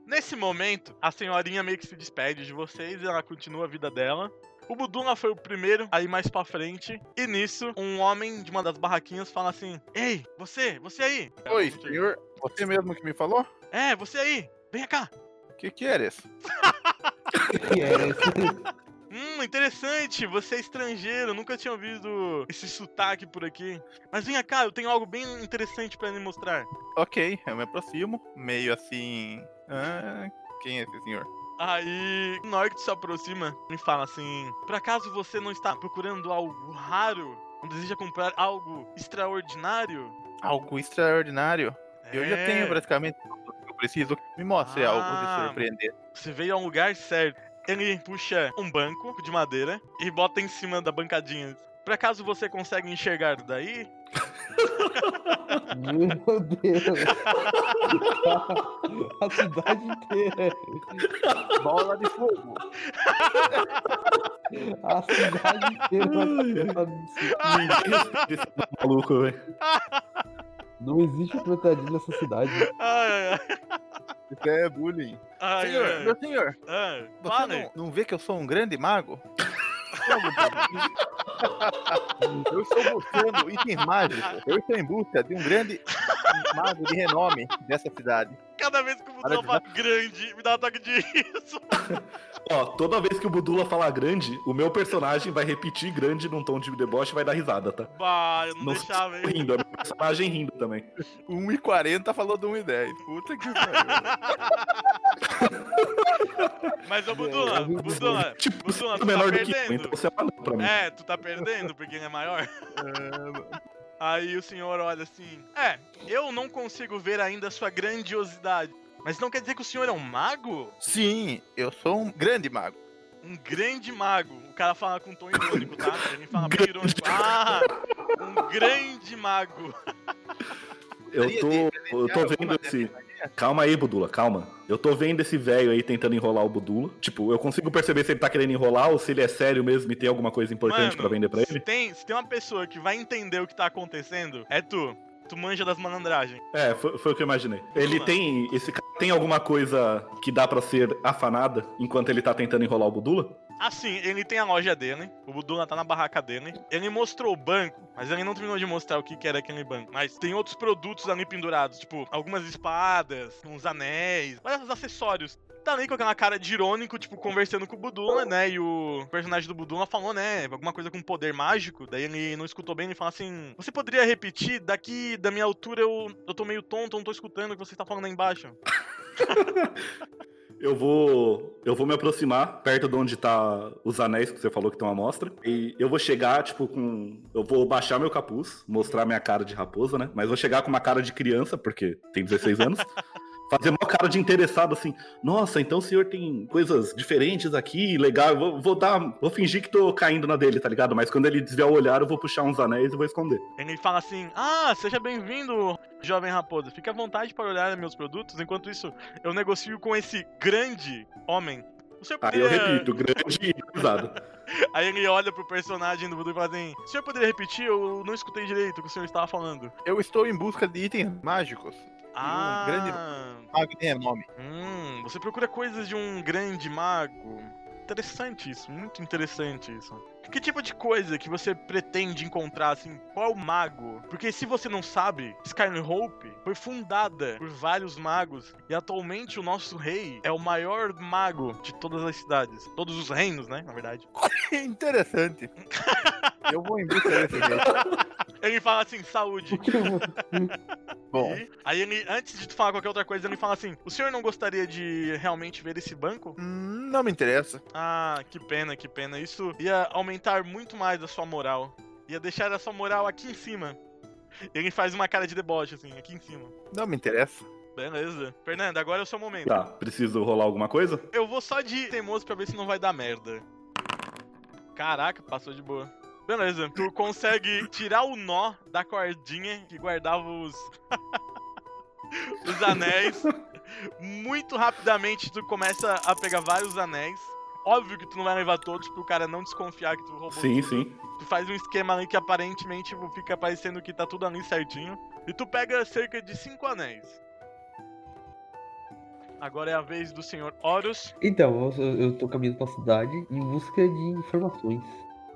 Nesse momento, a senhorinha meio que se despede de vocês e ela continua a vida dela. O Budula foi o primeiro a ir mais pra frente. E nisso, um homem de uma das barraquinhas fala assim: Ei, você, você aí. Oi, senhor. Você mesmo que me falou? É, você aí. Venha cá. O que que isso? Que é esse? Hum, interessante, você é estrangeiro, nunca tinha ouvido esse sotaque por aqui. Mas venha cá, eu tenho algo bem interessante pra lhe mostrar. Ok, eu me aproximo, meio assim. Ah, quem é esse senhor? Aí, na hora que tu se aproxima, me fala assim: Por acaso você não está procurando algo raro? Não deseja comprar algo extraordinário? Algo extraordinário. Eu já É. tenho praticamente tudo que eu preciso. Me mostre algo Ah. de surpreender. Você veio a um lugar certo. Ele puxa um banco de madeira e bota em cima da bancadinha. Por acaso você consegue enxergar daí? Meu Deus. A cidade inteira. Bola de fogo. A cidade inteira. maluco, velho. Não existe trocadilho nessa cidade. Ai, ai, Isso é bullying. ai. senhor, ai. meu senhor, Ah, você não, não vê que eu sou um grande mago? Eu estou buscando itens mágicos. Eu estou em busca de um grande mago de renome dessa cidade. Cada vez que Budula grande, me dá um ataque de riso. Ó, toda vez que o Budula falar grande, o meu personagem vai repetir grande num tom de deboche e vai dar risada, tá? Bah, eu não, Não deixava, hein? rindo, é meu personagem rindo também. 1,40 falou de 1,10. Puta que pariu. Mas, ô Budula, É, Budula, Tipo, Budula, tu é tá menor do que eu, perdendo. então você é anão pra mim. É, tu tá perdendo porque ele é maior. Aí o senhor olha assim: É, eu não consigo ver ainda a sua grandiosidade. Mas não quer dizer que o senhor é um mago? Sim, eu sou um grande mago. Um grande mago. O cara fala com tom irônico, tá? Ele fala bem irônico. Ah, um grande mago. Eu tô, eu tô vendo esse. Calma aí, Budula, calma. Eu tô vendo esse velho aí tentando enrolar o Budula. Tipo, eu consigo perceber se ele tá querendo enrolar ou se ele é sério mesmo e tem alguma coisa importante Mano, pra vender pra Se ele. tem, se tem uma pessoa que vai entender o que tá acontecendo, é tu. Tu manja das malandragens. É, foi, foi o que eu imaginei. Ele lá. tem. Esse cara tem alguma coisa que dá pra ser afanada enquanto ele tá tentando enrolar o Budula? Assim, ele tem a loja dele, o Budula tá na barraca dele. Ele mostrou o banco, mas ele não terminou de mostrar o que, que era aquele banco. Mas tem outros produtos ali pendurados, tipo algumas espadas, uns anéis, vários acessórios. Tá ali com aquela cara de irônico, tipo, conversando com o Budula, né? E o personagem do Budula falou, né? Alguma coisa com poder mágico. Daí ele não escutou bem, ele fala assim: Você poderia repetir? Daqui da minha altura eu, eu tô meio tonto, eu não tô escutando o que você tá falando aí embaixo. Eu vou. Eu vou me aproximar perto de onde tá os anéis que você falou que estão à mostra. E eu vou chegar, tipo, com. Eu vou baixar meu capuz, mostrar minha cara de raposa, né? Mas vou chegar com uma cara de criança, porque tem 16 anos. Fazer uma cara de interessado assim. Nossa, então o senhor tem coisas diferentes aqui, legal. Vou, vou dar. Vou fingir que tô caindo na dele, tá ligado? Mas quando ele desviar o olhar, eu vou puxar uns anéis e vou esconder. Ele fala assim: Ah, seja bem-vindo, jovem raposa. Fique à vontade para olhar meus produtos. Enquanto isso, eu negocio com esse grande homem. O senhor Aí eu poderia... repito, grande e pesado. Aí ele olha pro personagem do Voodoo e fala assim: O senhor poderia repetir? Eu não escutei direito o que o senhor estava falando. Eu estou em busca de itens mágicos. Ah, grande- Mago de renome. hum, você procura coisas de um grande mago. Interessante isso, muito interessante isso. Que tipo de coisa que você pretende encontrar, assim, qual mago? Porque se você não sabe, Skyrim Hope foi fundada por vários magos e atualmente o nosso rei é o maior mago de todas as cidades. Todos os reinos, né, na verdade. Interessante. Eu vou em busca desse. Ele fala assim, saúde. Bom, E aí ele, antes de tu falar qualquer outra coisa, ele fala assim: O senhor não gostaria de realmente ver esse banco? hum, não me interessa. Ah, que pena, que pena. Isso ia aumentar muito mais a sua moral. Ia deixar a sua moral aqui em cima. Ele faz uma cara de deboche, assim, aqui em cima. Não me interessa. Beleza. Fernando, agora é o seu momento. Tá, preciso rolar alguma coisa? Eu vou só de teimoso pra ver se não vai dar merda. Caraca, passou de boa. Beleza, tu consegue tirar o nó da cordinha que guardava os. os anéis. Muito rapidamente tu começa a pegar vários anéis. Óbvio que tu não vai levar todos pro cara não desconfiar que tu roubou Sim, tudo. sim. Tu faz um esquema ali que aparentemente fica parecendo que tá tudo ali certinho. E tu pega cerca de cinco anéis. Agora é a vez do senhor Horus. Então, eu, eu tô caminhando pra cidade em busca de informações.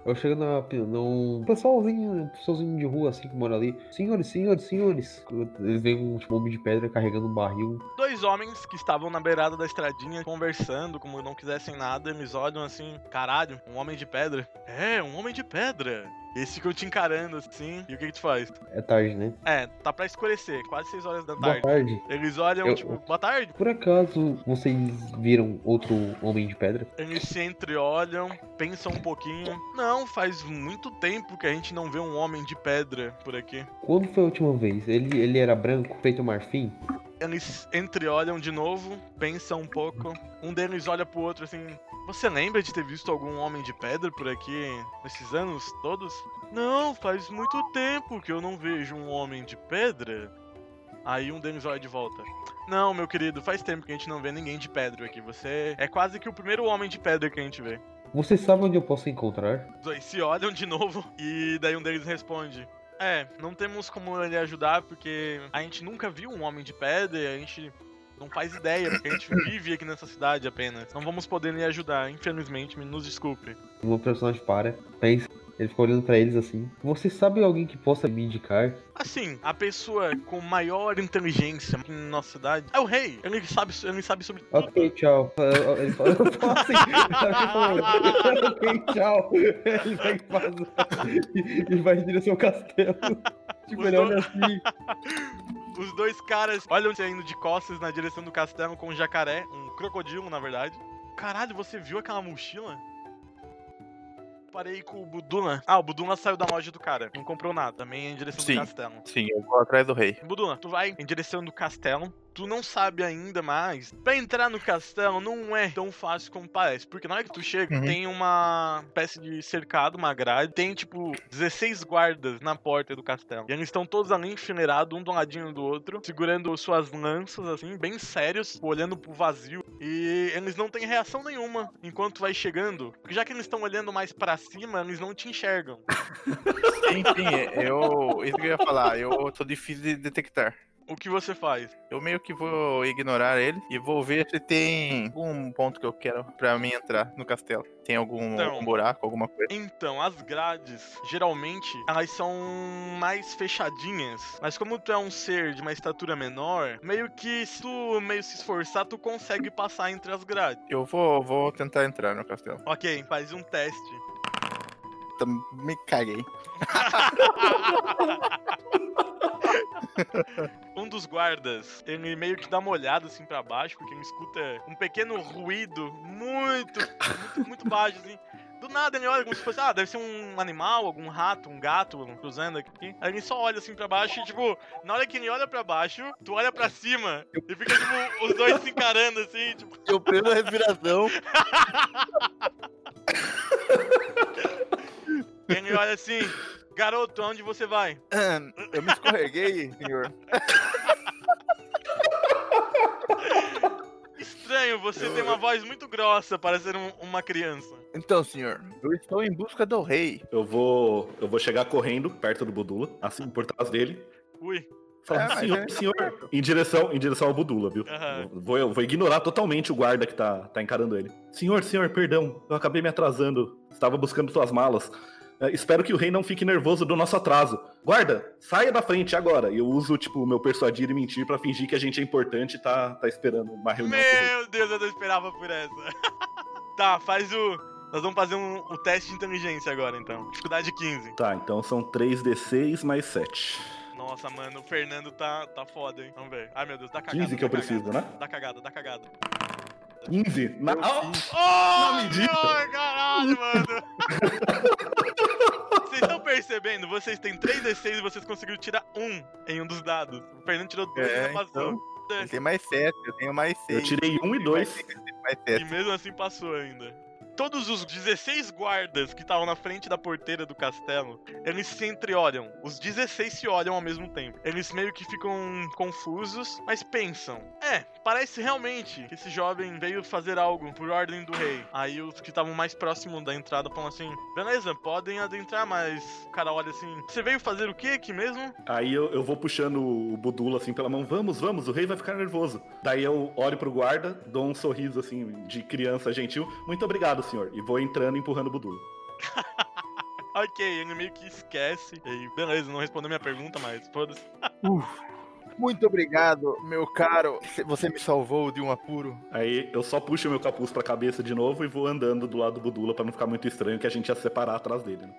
Eu chego na, num pessoalzinho, pessoalzinho de rua assim que mora ali. Senhores, senhores, senhores. Eles veem um tipo, homem de pedra carregando um barril. Dois homens que estavam na beirada da estradinha conversando, como não quisessem nada, eles olham assim, caralho, um homem de pedra. É, um homem de pedra. Eles ficam te encarando assim. E o que que tu faz? É tarde, né? É, tá pra escurecer, quase 6 horas da Boa tarde. tarde. Eles olham, Eu- tipo, boa tarde. Por acaso vocês viram outro homem de pedra? Eles se entreolham, pensam um pouquinho. Não, faz muito tempo que a gente não vê um homem de pedra por aqui. Quando foi a última vez? Ele, ele era branco, feito marfim? Eles entreolham de novo, pensam um pouco. Um deles olha pro outro assim: Você lembra de ter visto algum homem de pedra por aqui nesses anos todos? Não, faz muito tempo que eu não vejo um homem de pedra. Aí um deles olha de volta. Não, meu querido, faz tempo que a gente não vê ninguém de pedra aqui. Você é quase que o primeiro homem de pedra que a gente vê. Você sabe onde eu posso encontrar? Os dois se olham de novo e daí um deles responde: É, não temos como ele ajudar porque a gente nunca viu um homem de pedra e a gente não faz ideia, porque a gente vive aqui nessa cidade apenas. Não vamos poder lhe ajudar, infelizmente, me nos desculpe. O personagem para, pensa, ele fica olhando pra eles assim. Você sabe alguém que possa me indicar? Assim, a pessoa com maior inteligência na nossa cidade é o rei. Ele sabe, ele sabe sobre tudo. Ok, tchau. Ele fala, eu falo assim, ok, tchau. Ele vai faz, e vai em direção ao castelo. Tipo, ele olha assim. Os dois caras olham saindo de costas na direção do castelo com um jacaré, um crocodilo, na verdade. Caralho, você viu aquela mochila? Parei com o Buduna. Ah, o Buduna saiu da loja do cara. Não comprou nada. Também em direção Sim. do castelo. Sim, eu vou atrás do rei. Buduna, tu vai em direção do castelo. Tu não sabe ainda, mas pra entrar no castelo não é tão fácil como parece. Porque na hora que tu chega, Uhum. tem uma espécie de cercado, uma grade. Tem, tipo, 16 guardas na porta do castelo. E eles estão todos ali enfileirados, um do ladinho do outro, segurando suas lanças, assim, bem sérios, olhando pro vazio. E eles não têm reação nenhuma enquanto tu vai chegando. Porque já que eles estão olhando mais pra cima, eles não te enxergam. Sim, eu. Isso que eu ia falar, eu tô difícil de detectar. O que você faz? Eu meio que vou ignorar ele e vou ver se tem algum ponto que eu quero pra mim entrar no castelo. Tem algum Então. algum buraco, alguma coisa. Então, as grades, geralmente, elas são mais fechadinhas. Mas como tu é um ser de uma estatura menor, meio que se tu meio se esforçar, tu consegue passar entre as grades. Eu vou, vou tentar entrar no castelo. Ok, faz um teste. Me caguei. Um dos guardas, ele meio que dá uma olhada assim pra baixo, porque ele escuta um pequeno ruído muito, muito, muito baixo, assim. Do nada ele olha como se fosse, ah, deve ser um animal, algum rato, um gato cruzando aqui. Aí ele só olha assim pra baixo e, tipo, na hora que ele olha pra baixo, tu olha pra cima e fica, tipo, os dois se encarando assim, tipo. Eu prendo a respiração. Ele olha assim, garoto, aonde você vai? Eu me escorreguei, senhor. Estranho, você tem uma voz muito grossa para ser um- uma criança. Então, senhor, eu estou em busca do rei. Eu vou, eu vou chegar correndo perto do Budula, assim por trás dele. Ui, Falar, É, senhor, é- senhor, em direção, em direção ao Budula, viu? Eu Vou, eu vou ignorar totalmente o guarda que tá, tá encarando ele. Senhor, senhor, perdão, eu acabei me atrasando. Estava buscando suas malas. É, espero que o rei não fique nervoso do nosso atraso. Guarda, saia da frente agora. E eu uso, tipo, o meu persuadir e mentir pra fingir que a gente é importante e tá, tá esperando uma reunião. Meu Deus, eu não esperava por essa. tá, faz o. Nós vamos fazer um, o teste de inteligência agora, então. Dificuldade 15. Tá, então são 3d6 mais 7. Nossa, mano, o Fernando tá, tá foda, hein? Vamos ver. Ai, meu Deus, dá cagada. 15 que eu dá preciso, cagada. né? Dá cagada, dá cagada. 15? Na... Oh, Na medida. senhor, caralho, mano. Vocês estão percebendo? Vocês têm 3d6 e vocês conseguiram tirar um em um dos dados. O Fernando tirou dois e É, já passou. então. Ele tem mais 7, eu tenho mais 6. Eu tirei 1 e 2. Mais E 7. mesmo assim passou ainda. Todos os 16 guardas que estavam na frente da porteira do castelo, eles se entreolham. Os 16 se olham ao mesmo tempo. Eles meio que ficam confusos, mas pensam: é, parece realmente que esse jovem veio fazer algo por ordem do rei. Aí os que estavam mais próximos da entrada falam assim: beleza, podem adentrar, mas o cara olha assim: você veio fazer o que aqui mesmo? Aí eu, eu vou puxando o Budula assim pela mão. Vamos, vamos, o rei vai ficar nervoso. Daí eu olho pro guarda, dou um sorriso assim de criança gentil. Muito obrigado, senhor. E vou entrando e empurrando o Budula. Ok, ele meio que esquece. E beleza, não respondeu minha pergunta, mas foda-se. Muito obrigado, meu caro. Você me salvou de um apuro. Aí eu só puxo meu capuz pra cabeça de novo e vou andando do lado do Budula pra não ficar muito estranho que a gente ia se separar atrás dele. Né?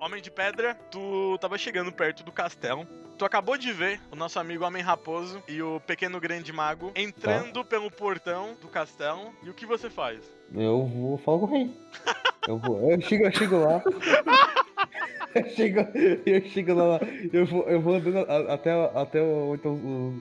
Homem de Pedra, tu tava chegando perto do castelo. Tu acabou de ver o nosso amigo Homem Raposo e o pequeno grande mago entrando pelo portão do castelo. E o que você faz? Eu vou falar com o rei. Eu vou. Eu chego, eu chego lá. Eu chego, eu chego lá, eu vou, eu vou andando a- até, até o- então,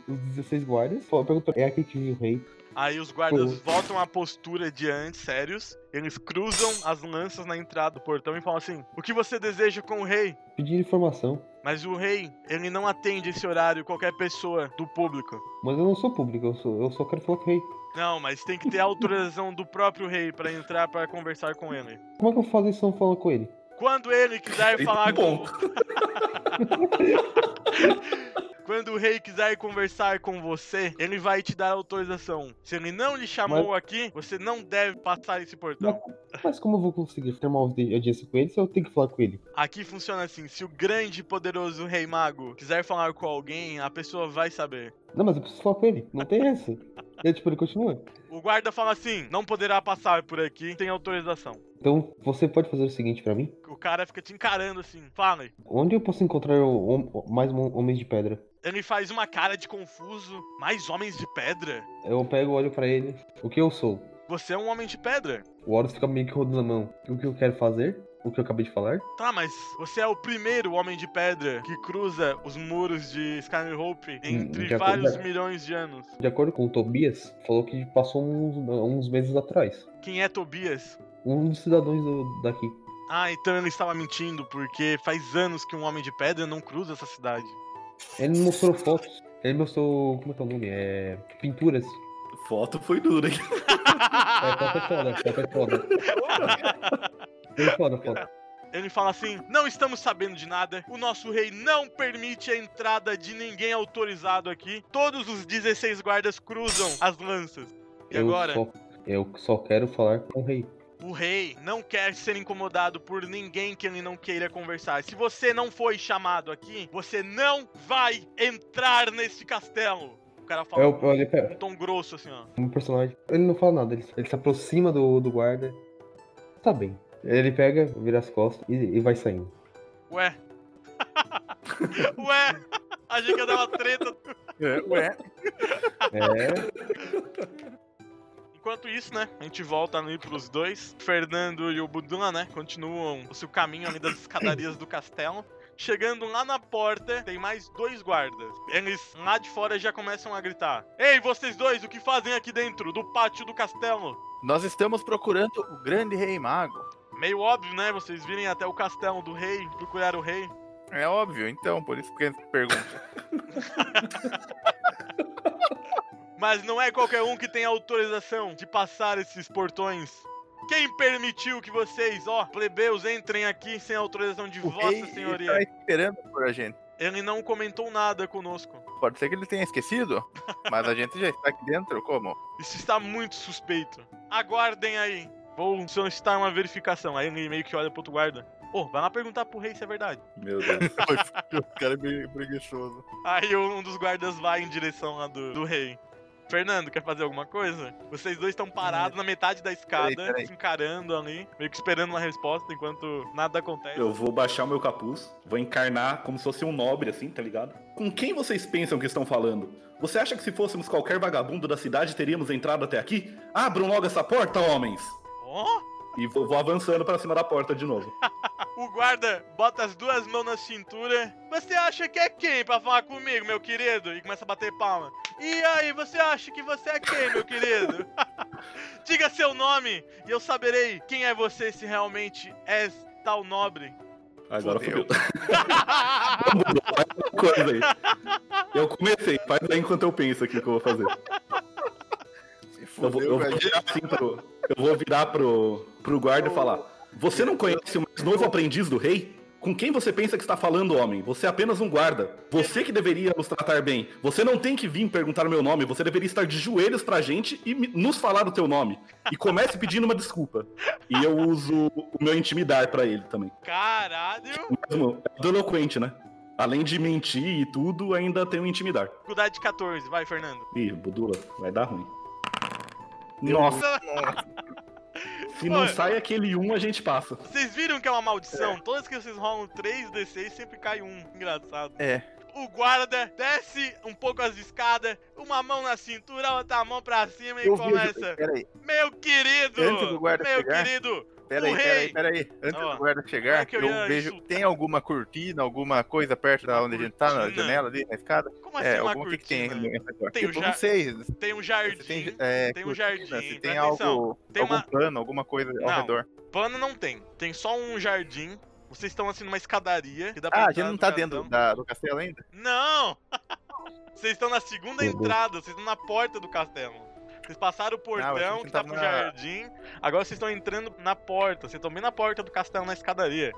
os, os 16 guardas. Falo- Pergunto, é aqui que viu o rei? Aí os guardas voltam à postura de antes, sérios. Eles cruzam as lanças na entrada do portão e falam assim: O que você deseja com o rei? Pedir informação. Mas o rei, ele não atende esse horário qualquer pessoa do público. Mas eu não sou público, eu, sou, eu só quero falar com o rei. Não, mas tem que ter autorização do próprio rei pra entrar pra conversar com ele. Como é que eu faço isso eu não falar com ele? Quando ele quiser falar com. Quando o rei quiser conversar com você, ele vai te dar autorização. Se ele não lhe chamou aqui, você não deve passar esse portão. Mas como eu vou conseguir firmar uma audiência com ele se eu tenho que falar com ele? Aqui funciona assim: se o grande e poderoso rei mago quiser falar com alguém, a pessoa vai saber. Não, mas eu preciso falar com ele. Não tem essa. E tipo, ele continua. O guarda fala assim: não poderá passar por aqui sem autorização. Então, você pode fazer o seguinte pra mim? O cara fica te encarando assim: fala. Onde eu posso encontrar o, hom- mais hom- homens de pedra? Ele faz uma cara de confuso. Mais homens de pedra? Eu pego, olho pra ele. O que eu sou? Você é um homem de pedra. O Horus fica meio que rodando a mão. O que eu quero fazer? O que eu acabei de falar? Tá, mas você é o primeiro homem de pedra que cruza os muros de Skyhope entre de acordo- vários milhões de anos. De acordo com o Tobias, falou que passou uns, uns meses atrás. Quem é Tobias? Um dos cidadãos do- daqui. Ah, então ele estava mentindo, porque faz anos que um homem de pedra não cruza essa cidade. Ele me mostrou fotos. Ele mostrou. Como é que é o nome? É. Pinturas. Foto foi dura, hein? É, foto é foda, foto é foda. Foi foda, foda. Ele fala assim: Não estamos sabendo de nada. O nosso rei não permite a entrada de ninguém autorizado aqui. Todos os 16 guardas cruzam as lanças. E Eu agora? só, eu só quero falar com o rei. O rei não quer ser incomodado por ninguém que ele não queira conversar. Se você não foi chamado aqui, você não vai entrar nesse castelo. O cara fala eu olhei um tom grosso assim, ó. um personagem. Ele não fala nada, ele, ele se aproxima do, do guarda. Tá bem. Ele pega, vira as costas e, e vai saindo. Ué. Ué. Achei que ia dar uma treta. É, ué. É. Enquanto isso, né, a gente volta ali pros dois. Fernando e o Budula, né, continuam o seu caminho ali das escadarias do castelo. Chegando lá na porta, tem mais dois guardas. Eles lá de fora já começam a gritar: Ei, vocês dois, o que fazem aqui dentro do pátio do castelo? Nós estamos procurando o grande rei mago. Meio óbvio, né? Vocês virem até o castelo do rei, procurar o rei. É óbvio, então, por isso que a gente pergunta. Mas não é qualquer um que tem autorização de passar esses portões. Quem permitiu que vocês, ó, plebeus, entrem aqui sem autorização de O Vossa rei Senhoria? está esperando por a gente. Ele não comentou nada conosco. Pode ser que ele tenha esquecido, mas a gente já está aqui dentro, como? Isso está muito suspeito. Aguardem aí. Vou solicitar uma verificação. Aí ele meio que olha pro outro guarda. Ô, vai lá perguntar pro rei se é verdade. Meu Deus. o cara é meio preguiçoso. Aí um dos guardas vai em direção lá do, do rei. Fernando, quer fazer alguma coisa? Vocês dois estão parados na metade da escada, Peraí, peraí. se encarando ali, meio que esperando uma resposta enquanto nada acontece. Eu vou baixar o meu capuz, vou encarnar como se fosse um nobre, assim, tá ligado? Com quem vocês pensam que estão falando? Você acha que se fôssemos qualquer vagabundo da cidade teríamos entrado até aqui? Abram logo essa porta, homens! Ó, E vou, vou avançando pra cima da porta de novo. o guarda bota as duas mãos na cintura. Você acha que é quem pra falar comigo, meu querido? E começa a bater palma. E aí, você acha que você é quem, meu querido? Diga seu nome e eu saberei quem é você se realmente és tal nobre. Agora Fudeu. fodeu. Coisa aí. Eu comecei, faz aí enquanto eu penso aqui o que eu vou fazer. Se Eu vou, fudeu, eu vou virar assim pro. Eu vou virar pro, pro guarda e falar. Você não conhece o mais novo aprendiz do rei? Com quem você pensa que está falando, homem? Você é apenas um guarda. Você que deveria nos tratar bem. Você não tem que vir perguntar o meu nome. Você deveria estar de joelhos pra gente e nos falar o teu nome. E comece pedindo uma desculpa. E eu uso o meu intimidar pra ele também. Caralho! Mesmo, é do eloquente, né? Além de mentir e tudo, ainda tem o intimidar. Dificuldade de 14, vai, Fernando. Ih, Budula, vai dar ruim. Nossa, se não sai aquele um, a gente passa. Vocês viram que é uma maldição? Todas que vocês rolam 3d6 sempre cai um. Engraçado. É. O guarda desce um pouco as escadas, uma mão na cintura, outra mão pra cima e Eu começa. Peraí, Meu querido! Antes do guarda meu chegar, querido! Peraí, peraí, peraí. Antes Ó, do guarda chegar, é que eu eu, vejo. insultar? Tem alguma cortina, alguma coisa perto da onde a gente tá, na Cortina? janela ali, na escada? Como assim é, uma alguma que, que tem cortina? Tem o Tipo, ja- não sei. Tem um jardim, tem, é, tem um cortina, jardim, Se tem presta algo. Tem algum uma- pano, alguma coisa Não. ao redor. pano não tem. Tem só um jardim. Vocês estão assim numa escadaria. Que dá pra Ah, a gente não tá dentro da- do castelo ainda? Não! Vocês estão na segunda Deus. entrada, vocês estão na porta do castelo. Vocês passaram o portão que tá pro na- jardim, agora vocês estão entrando na porta, vocês estão bem na porta do castelo na escadaria.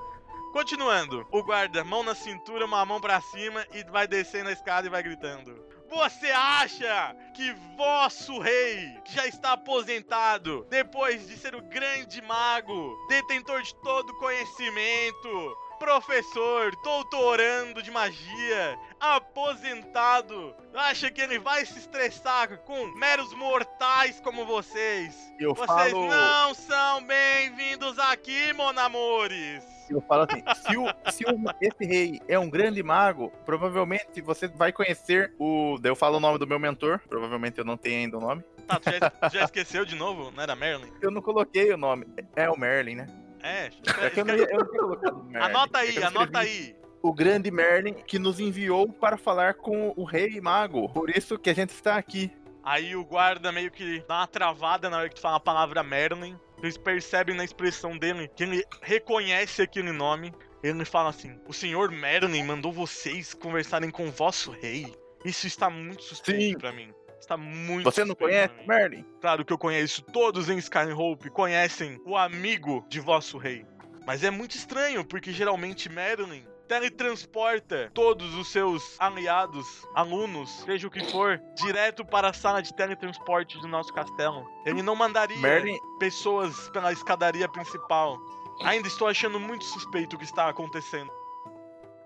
Continuando, o guarda, mão na cintura, uma mão pra cima e vai descendo a escada e vai gritando. Você acha que vosso rei, que já está aposentado, depois de ser o grande mago, detentor de todo conhecimento, professor, doutorando de magia, aposentado, acha que ele vai se estressar com meros mortais como vocês? Eu Vocês falo. não são bem-vindos aqui, monamores! Eu falo assim, se, o, se o- esse rei é um grande mago, provavelmente você vai conhecer o. Daí eu falo o nome do meu mentor, provavelmente eu não tenho ainda o nome. Tá, tu já, já esqueceu de novo? Não era Merlin? Eu não coloquei o nome. É o Merlin, né? É, É eu não, eu colocado o Merlin. anota É aí, não anota aí. O grande Merlin que nos enviou para falar com o rei mago. Por isso que a gente está aqui. Aí o guarda meio que dá uma travada na hora que tu fala a palavra Merlin. Eles percebem na expressão dele que ele reconhece aquele nome. Ele fala assim: O senhor Merlin mandou vocês conversarem com o vosso rei. Isso está muito suspeito pra mim. Está muito Você não conhece. Merlin? Claro que eu conheço. Todos em Skyhope conhecem o amigo de vosso rei. Mas é muito estranho, porque geralmente Merlin teletransporta todos os seus aliados, alunos, seja o que for, direto para a sala de teletransporte do nosso castelo. Ele não mandaria Merlin, pessoas pela escadaria principal. Ainda estou achando muito suspeito o que está acontecendo.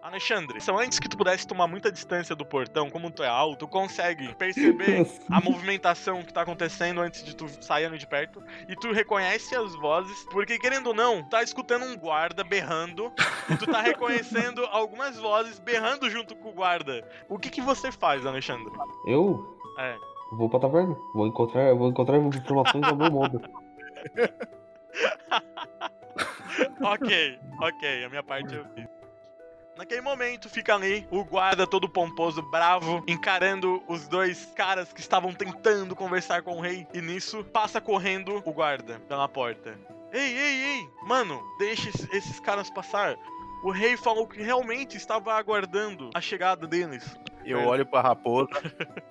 Alexandre, só antes que tu pudesse tomar muita distância do portão, como tu é alto, tu consegue perceber a movimentação que tá acontecendo antes de tu sair ali de perto. E tu reconhece as vozes, porque querendo ou não, tá escutando um guarda berrando. e tu tá reconhecendo algumas vozes berrando junto com o guarda. O que que você faz, Alexandre? Eu É. vou pra taverna. Vou encontrar, vou encontrar informações ao meu modo. ok, ok, a minha parte eu fiz. Naquele momento fica ali o guarda todo pomposo, bravo, encarando os dois caras que estavam tentando conversar com o rei. E nisso passa correndo o guarda pela porta. Ei, ei, ei, mano, deixa esses- esses caras passar. O rei falou que realmente estava aguardando a chegada deles. eu olho pra raposa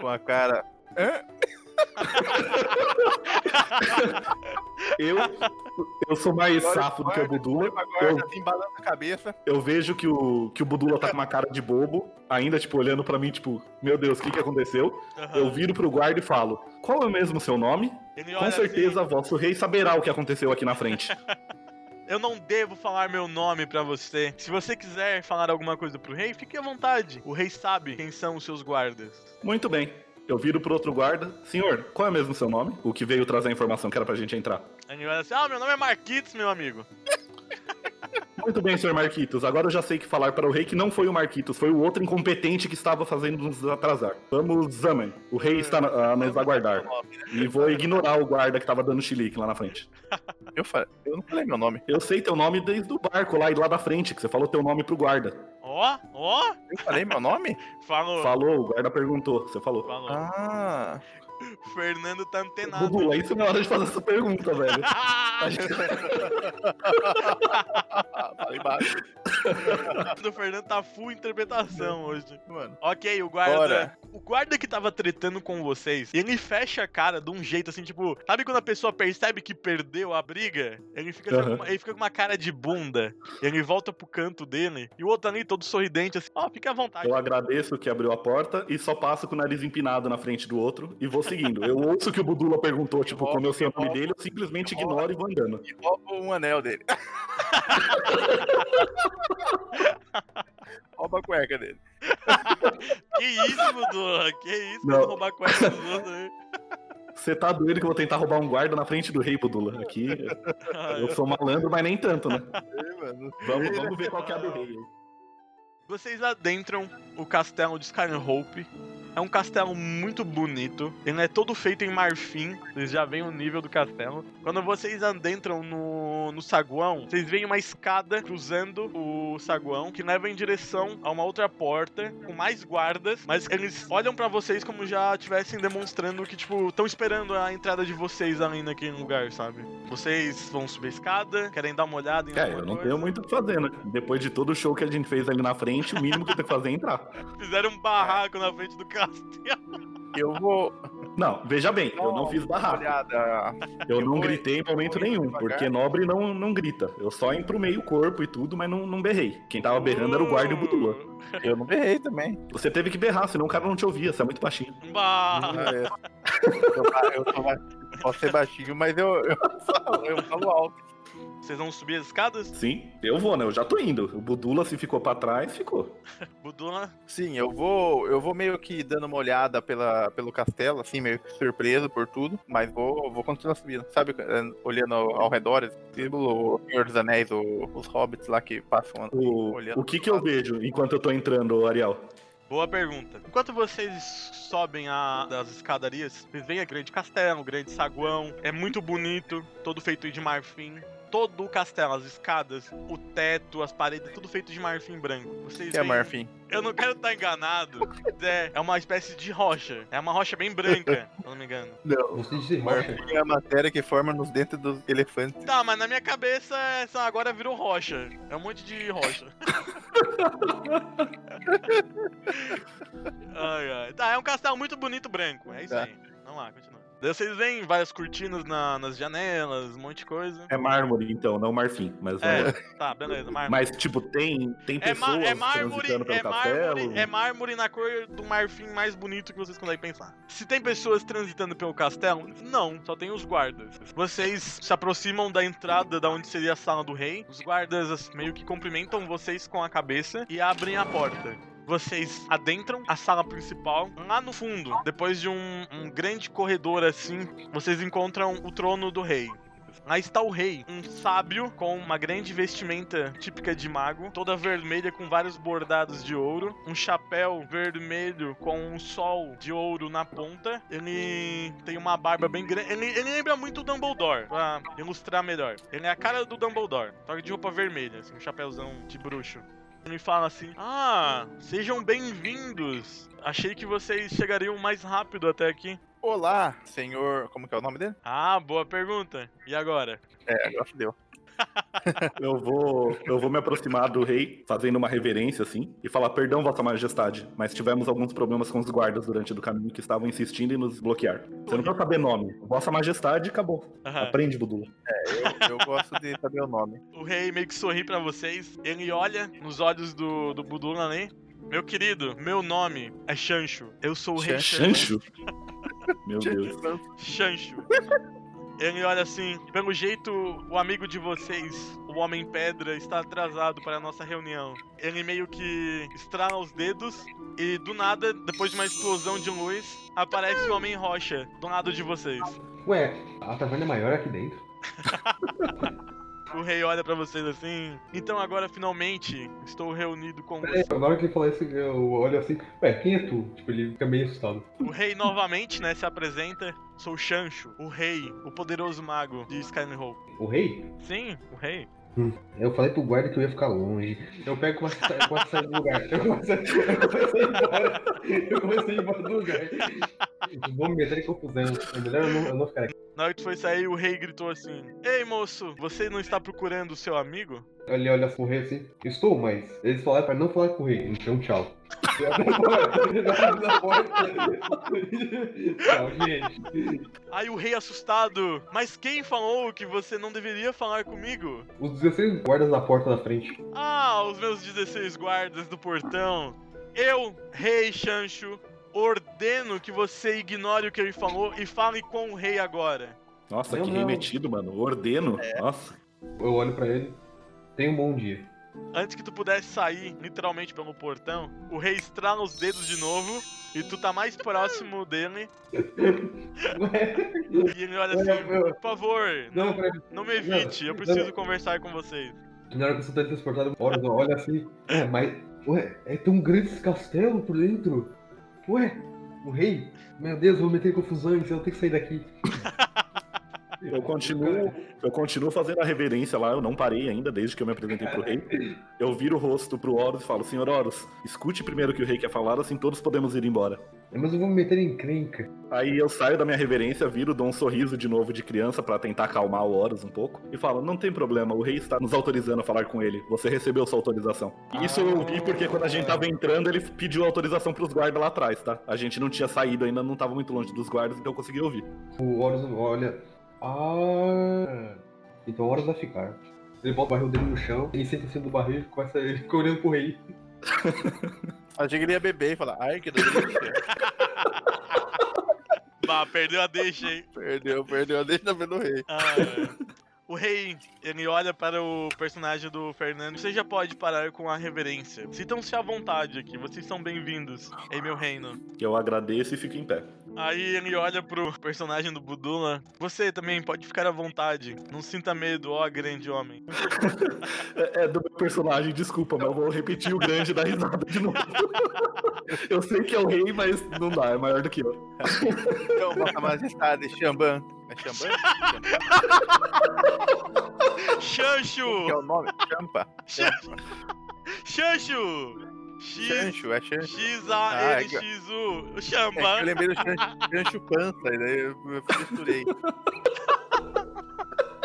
com a cara. Hã? Eu, eu sou mais Olha safo do que o Budula. olho pra guarda, assim, embalando a cabeça. Eu vejo que o, que o Budula tá com uma cara de bobo, ainda, tipo, olhando pra mim, tipo, meu Deus, o que que aconteceu? Aham. Eu viro pro guarda e falo, qual é mesmo o seu nome? Ele Com olha certeza, assim, vosso rei saberá o que aconteceu aqui na frente. eu não devo falar meu nome pra você. Se você quiser falar alguma coisa pro rei, fique à vontade. O rei sabe quem são os seus guardas. Muito bem. Eu viro pro outro guarda. Senhor, qual é mesmo o seu nome? O que veio trazer a informação que era pra gente entrar. Aí ele olha assim, ah, meu nome é Marquitos, meu amigo. Muito bem, senhor Marquitos. Agora eu já sei que falar para o rei que não foi o Marquitos, foi o outro incompetente que estava fazendo nos atrasar. Vamos, Zamen. O rei está a nos aguardar. E vou ignorar o guarda que tava dando chilique lá na frente. Eu, fa... eu não falei meu nome. Eu sei teu nome desde o barco lá e lá da frente, que você falou teu nome pro guarda. Ó, ó, Eu falei meu nome? falou. Falou, o guarda perguntou, você falou. Falou. Ah. Fernando tá antenado. Budula, isso não é hora de fazer essa pergunta, velho. Fala embaixo, o Fernando tá full interpretação hoje. mano. Ok, o guarda. Bora. O guarda que tava tretando com vocês, ele fecha a cara de um jeito assim, tipo, sabe quando a pessoa percebe que perdeu a briga? Ele fica, Aham. com uma- ele fica com uma cara de bunda. Ele volta pro canto dele. E o outro ali, todo sorridente, assim, ó, fica à vontade. Eu agradeço que abriu a porta e só passo com o nariz empinado na frente do outro e vou seguindo. Eu ouço que o Budula perguntou, tipo, como eu sei o nome dele, eu simplesmente ignoro e vou andando. E rouba um anel dele. rouba a cueca dele. Que isso, Dudu? Que isso, Não. roubar a cueca dos outros aí. Você tá doido que eu vou tentar roubar um guarda na frente do rei, Budula? Aqui eu sou malandro, mas nem tanto, né? Ei. Vamos, vamos ver qual que é a do rei. Vocês adentram o castelo de Skyhope. É um castelo muito bonito. Ele é todo feito em marfim. Vocês já veem o nível do castelo. Quando vocês adentram no, no saguão, vocês veem uma escada cruzando o saguão que leva em direção a uma outra porta com mais guardas. Mas eles olham pra vocês como já estivessem demonstrando que, tipo, estão esperando a entrada de vocês ali naquele lugar, sabe? Vocês vão subir a escada, querem dar uma olhada em É, eu não coisa. tenho muito o que fazer, né? Depois de todo o show que a gente fez ali na frente, o mínimo que eu tenho que fazer é entrar. Fizeram um barraco na frente do castelo. Eu vou. Não, veja bem, eu não fiz barraco. olhada. Eu Eu não vou- gritei em momento nenhum, devagar. porque nobre não, não grita. Eu só emprumei o corpo e tudo, mas não, não berrei. Quem tava berrando era o guarda e o Budula. Eu não berrei também. Você teve que berrar, senão o cara não te ouvia, você é muito baixinho. Bah. Ah, é. eu, eu, sou ba- posso ser baixinho, mas eu, eu, falo, eu falo alto. Vocês vão subir as escadas? Sim, eu vou, né? Eu já tô indo. O Budula, se ficou pra trás, ficou. Budula. Sim, eu vou, eu vou meio que dando uma olhada pela, pelo castelo, assim, meio que surpreso por tudo, mas vou, vou continuar subindo, sabe? eh, Olhando ao, ao redor, símbolo, o Senhor dos Anéis, o- os hobbits lá que passam O, olhando. o que que eu vejo enquanto eu tô entrando, Ariel? Boa pergunta. Enquanto vocês sobem a, das escadarias, vocês veem a grande castelo, o grande saguão. É muito bonito, todo feito de marfim. Todo o castelo, as escadas, o teto, as paredes, tudo feito de marfim branco. Vocês Que é Marfim. Eu não quero estar enganado. É, é uma espécie de rocha. É uma rocha bem branca, se eu não me engano. Não. Você disse rocha. Marfim é a matéria que forma nos dentes dos elefantes. Tá, mas na minha cabeça essa agora virou rocha. É um monte de rocha. ai, ai. Tá, é um castelo muito bonito branco. É isso Tá. aí. Vamos lá, continua. Daí vocês veem várias cortinas na- nas janelas, um monte de coisa. É mármore, então, não marfim. Mas, É, é. tá, beleza, mármore. mas tipo, tem, tem É, pessoas é mármore, transitando pelo é castelo? mármore, é mármore na cor do marfim mais bonito que vocês conseguem pensar. Se tem pessoas transitando pelo castelo, não, só tem os guardas. Vocês se aproximam da entrada da onde seria a sala do rei. Os guardas assim, meio que cumprimentam vocês com a cabeça e abrem a porta. Vocês adentram a sala principal. Lá no fundo, depois de um, um grande corredor assim, vocês encontram o trono do rei. Lá está o rei, um sábio com uma grande vestimenta típica de mago, toda vermelha com vários bordados de ouro, um chapéu vermelho com um sol de ouro na ponta. Ele tem uma barba bem grande. Ele, ele lembra muito o Dumbledore, pra ilustrar melhor. Ele é a cara do Dumbledore, só que de roupa vermelha, assim, um chapéuzão de bruxo. Ele fala assim: Ah, sejam bem-vindos. Achei que vocês chegariam mais rápido até aqui. Olá, senhor. Como que é o nome dele? Ah, boa pergunta. E agora? É, agora deu. Eu vou, eu vou me aproximar do rei, fazendo uma reverência assim, e falar: Perdão, Vossa Majestade, mas tivemos alguns problemas com os guardas durante o caminho que estavam insistindo em nos bloquear. Você não precisa saber nome. Vossa Majestade acabou. Aham. Aprende, Budula. Eu, eu gosto de saber o nome. O rei meio que sorri pra vocês. Ele olha nos olhos do, do Budula ali. Meu querido, meu nome é Chancho. Eu sou o rei Chancho? Meu Deus. Chancho. Ele olha assim, pelo jeito, o amigo de vocês, o Homem Pedra, está atrasado para a nossa reunião. Ele meio que estrala os dedos e do nada, depois de uma explosão de luz, aparece o Homem Rocha do lado de vocês. Ué, a taverna é maior aqui dentro. O rei olha pra vocês assim. Então agora finalmente estou reunido com Peraí, vocês. na hora que ele falou isso, eu olho assim, ué, quem é tu? Tipo, ele fica meio assustado. O rei novamente, né, se apresenta. Sou Chancho, o rei, o poderoso mago de Skyrim O rei? Sim, o rei. Eu falei pro guarda que eu ia ficar longe. Eu pego começo a sair do lugar. Eu começo a, eu ir embora. Eu comecei a ir embora do lugar. Vou me meter em confusão. É melhor eu não, eu não ficar aqui. Na hora que tu foi sair, o rei gritou assim: Ei moço, você não está procurando o seu amigo? Ele olha pro rei assim. Estou, mas eles falaram pra não falar com o rei. Então, tchau. Aí o rei assustado: Mas quem falou que você não deveria falar comigo? Os 16 guardas na porta da frente. Ah, os meus 16 guardas do portão. Eu, rei Chancho, ordeno que você ignore o que ele falou e fale com o rei agora. Nossa, Não, que não. remetido, mano. Ordeno. Nossa. Eu olho pra ele. Tenha um bom dia. Antes que tu pudesse sair, literalmente pelo portão, o rei estrala os dedos de novo e tu tá mais próximo dele Ué, e ele olha assim, por favor, não, não, me evite, eu preciso conversar com vocês. Na hora que teletransportado, horas, eu olho assim. Ué, mas. Ué, é tão grande esse castelo por dentro? Ué, o rei? Meu Deus, eu vou meter em confusões, eu tenho que sair daqui. Eu continuo, eu continuo fazendo a reverência lá, eu não parei ainda, desde que eu me apresentei pro rei. Eu viro o rosto pro Horus e falo, senhor Horus, escute primeiro o que o rei quer falar, assim todos podemos ir embora. Mas eu vou me meter em encrenca. Aí eu saio da minha reverência, viro, dou um sorriso de novo de criança pra tentar acalmar o Horus um pouco. E falo, não tem problema, o rei está nos autorizando a falar com ele. Você recebeu sua autorização. Isso eu vi porque quando a gente tava entrando, ele pediu autorização pros guardas lá atrás, tá? A gente não tinha saído ainda, não tava muito longe dos guardas, então eu consegui ouvir. O Horus olha. Ah. Então Horus vai ficar. Ele bota o barril dele no chão, ele senta em cima do barril e começa ele fica olhando pro rei. Achei que ele ia beber e falar, ai, que delícia. Bah, perdeu a deixa, hein? perdeu, perdeu, deixa ver no rei. Ah, o rei, ele olha para o personagem do Fernando. Você já pode parar com a reverência. Sintam-se à vontade aqui, vocês são bem-vindos em meu reino. Eu agradeço e fico em pé. Aí ele olha pro personagem do Budula. Você também pode ficar à vontade. Não sinta medo, ó grande homem. É, é do meu personagem, desculpa, mas eu vou repetir o grande da risada de novo. eu sei que é o rei, mas não dá, é maior do que eu. Então, Vossa Majestade, Xamban. É Xamban? Chancho! Que é o nome? Champa. Chancho! Chancho! X, Chancho, é Chancho. X-A-N-X-U. O É Xambã. eu lembrei do Chancho, Chancho Pança, e daí eu misturei.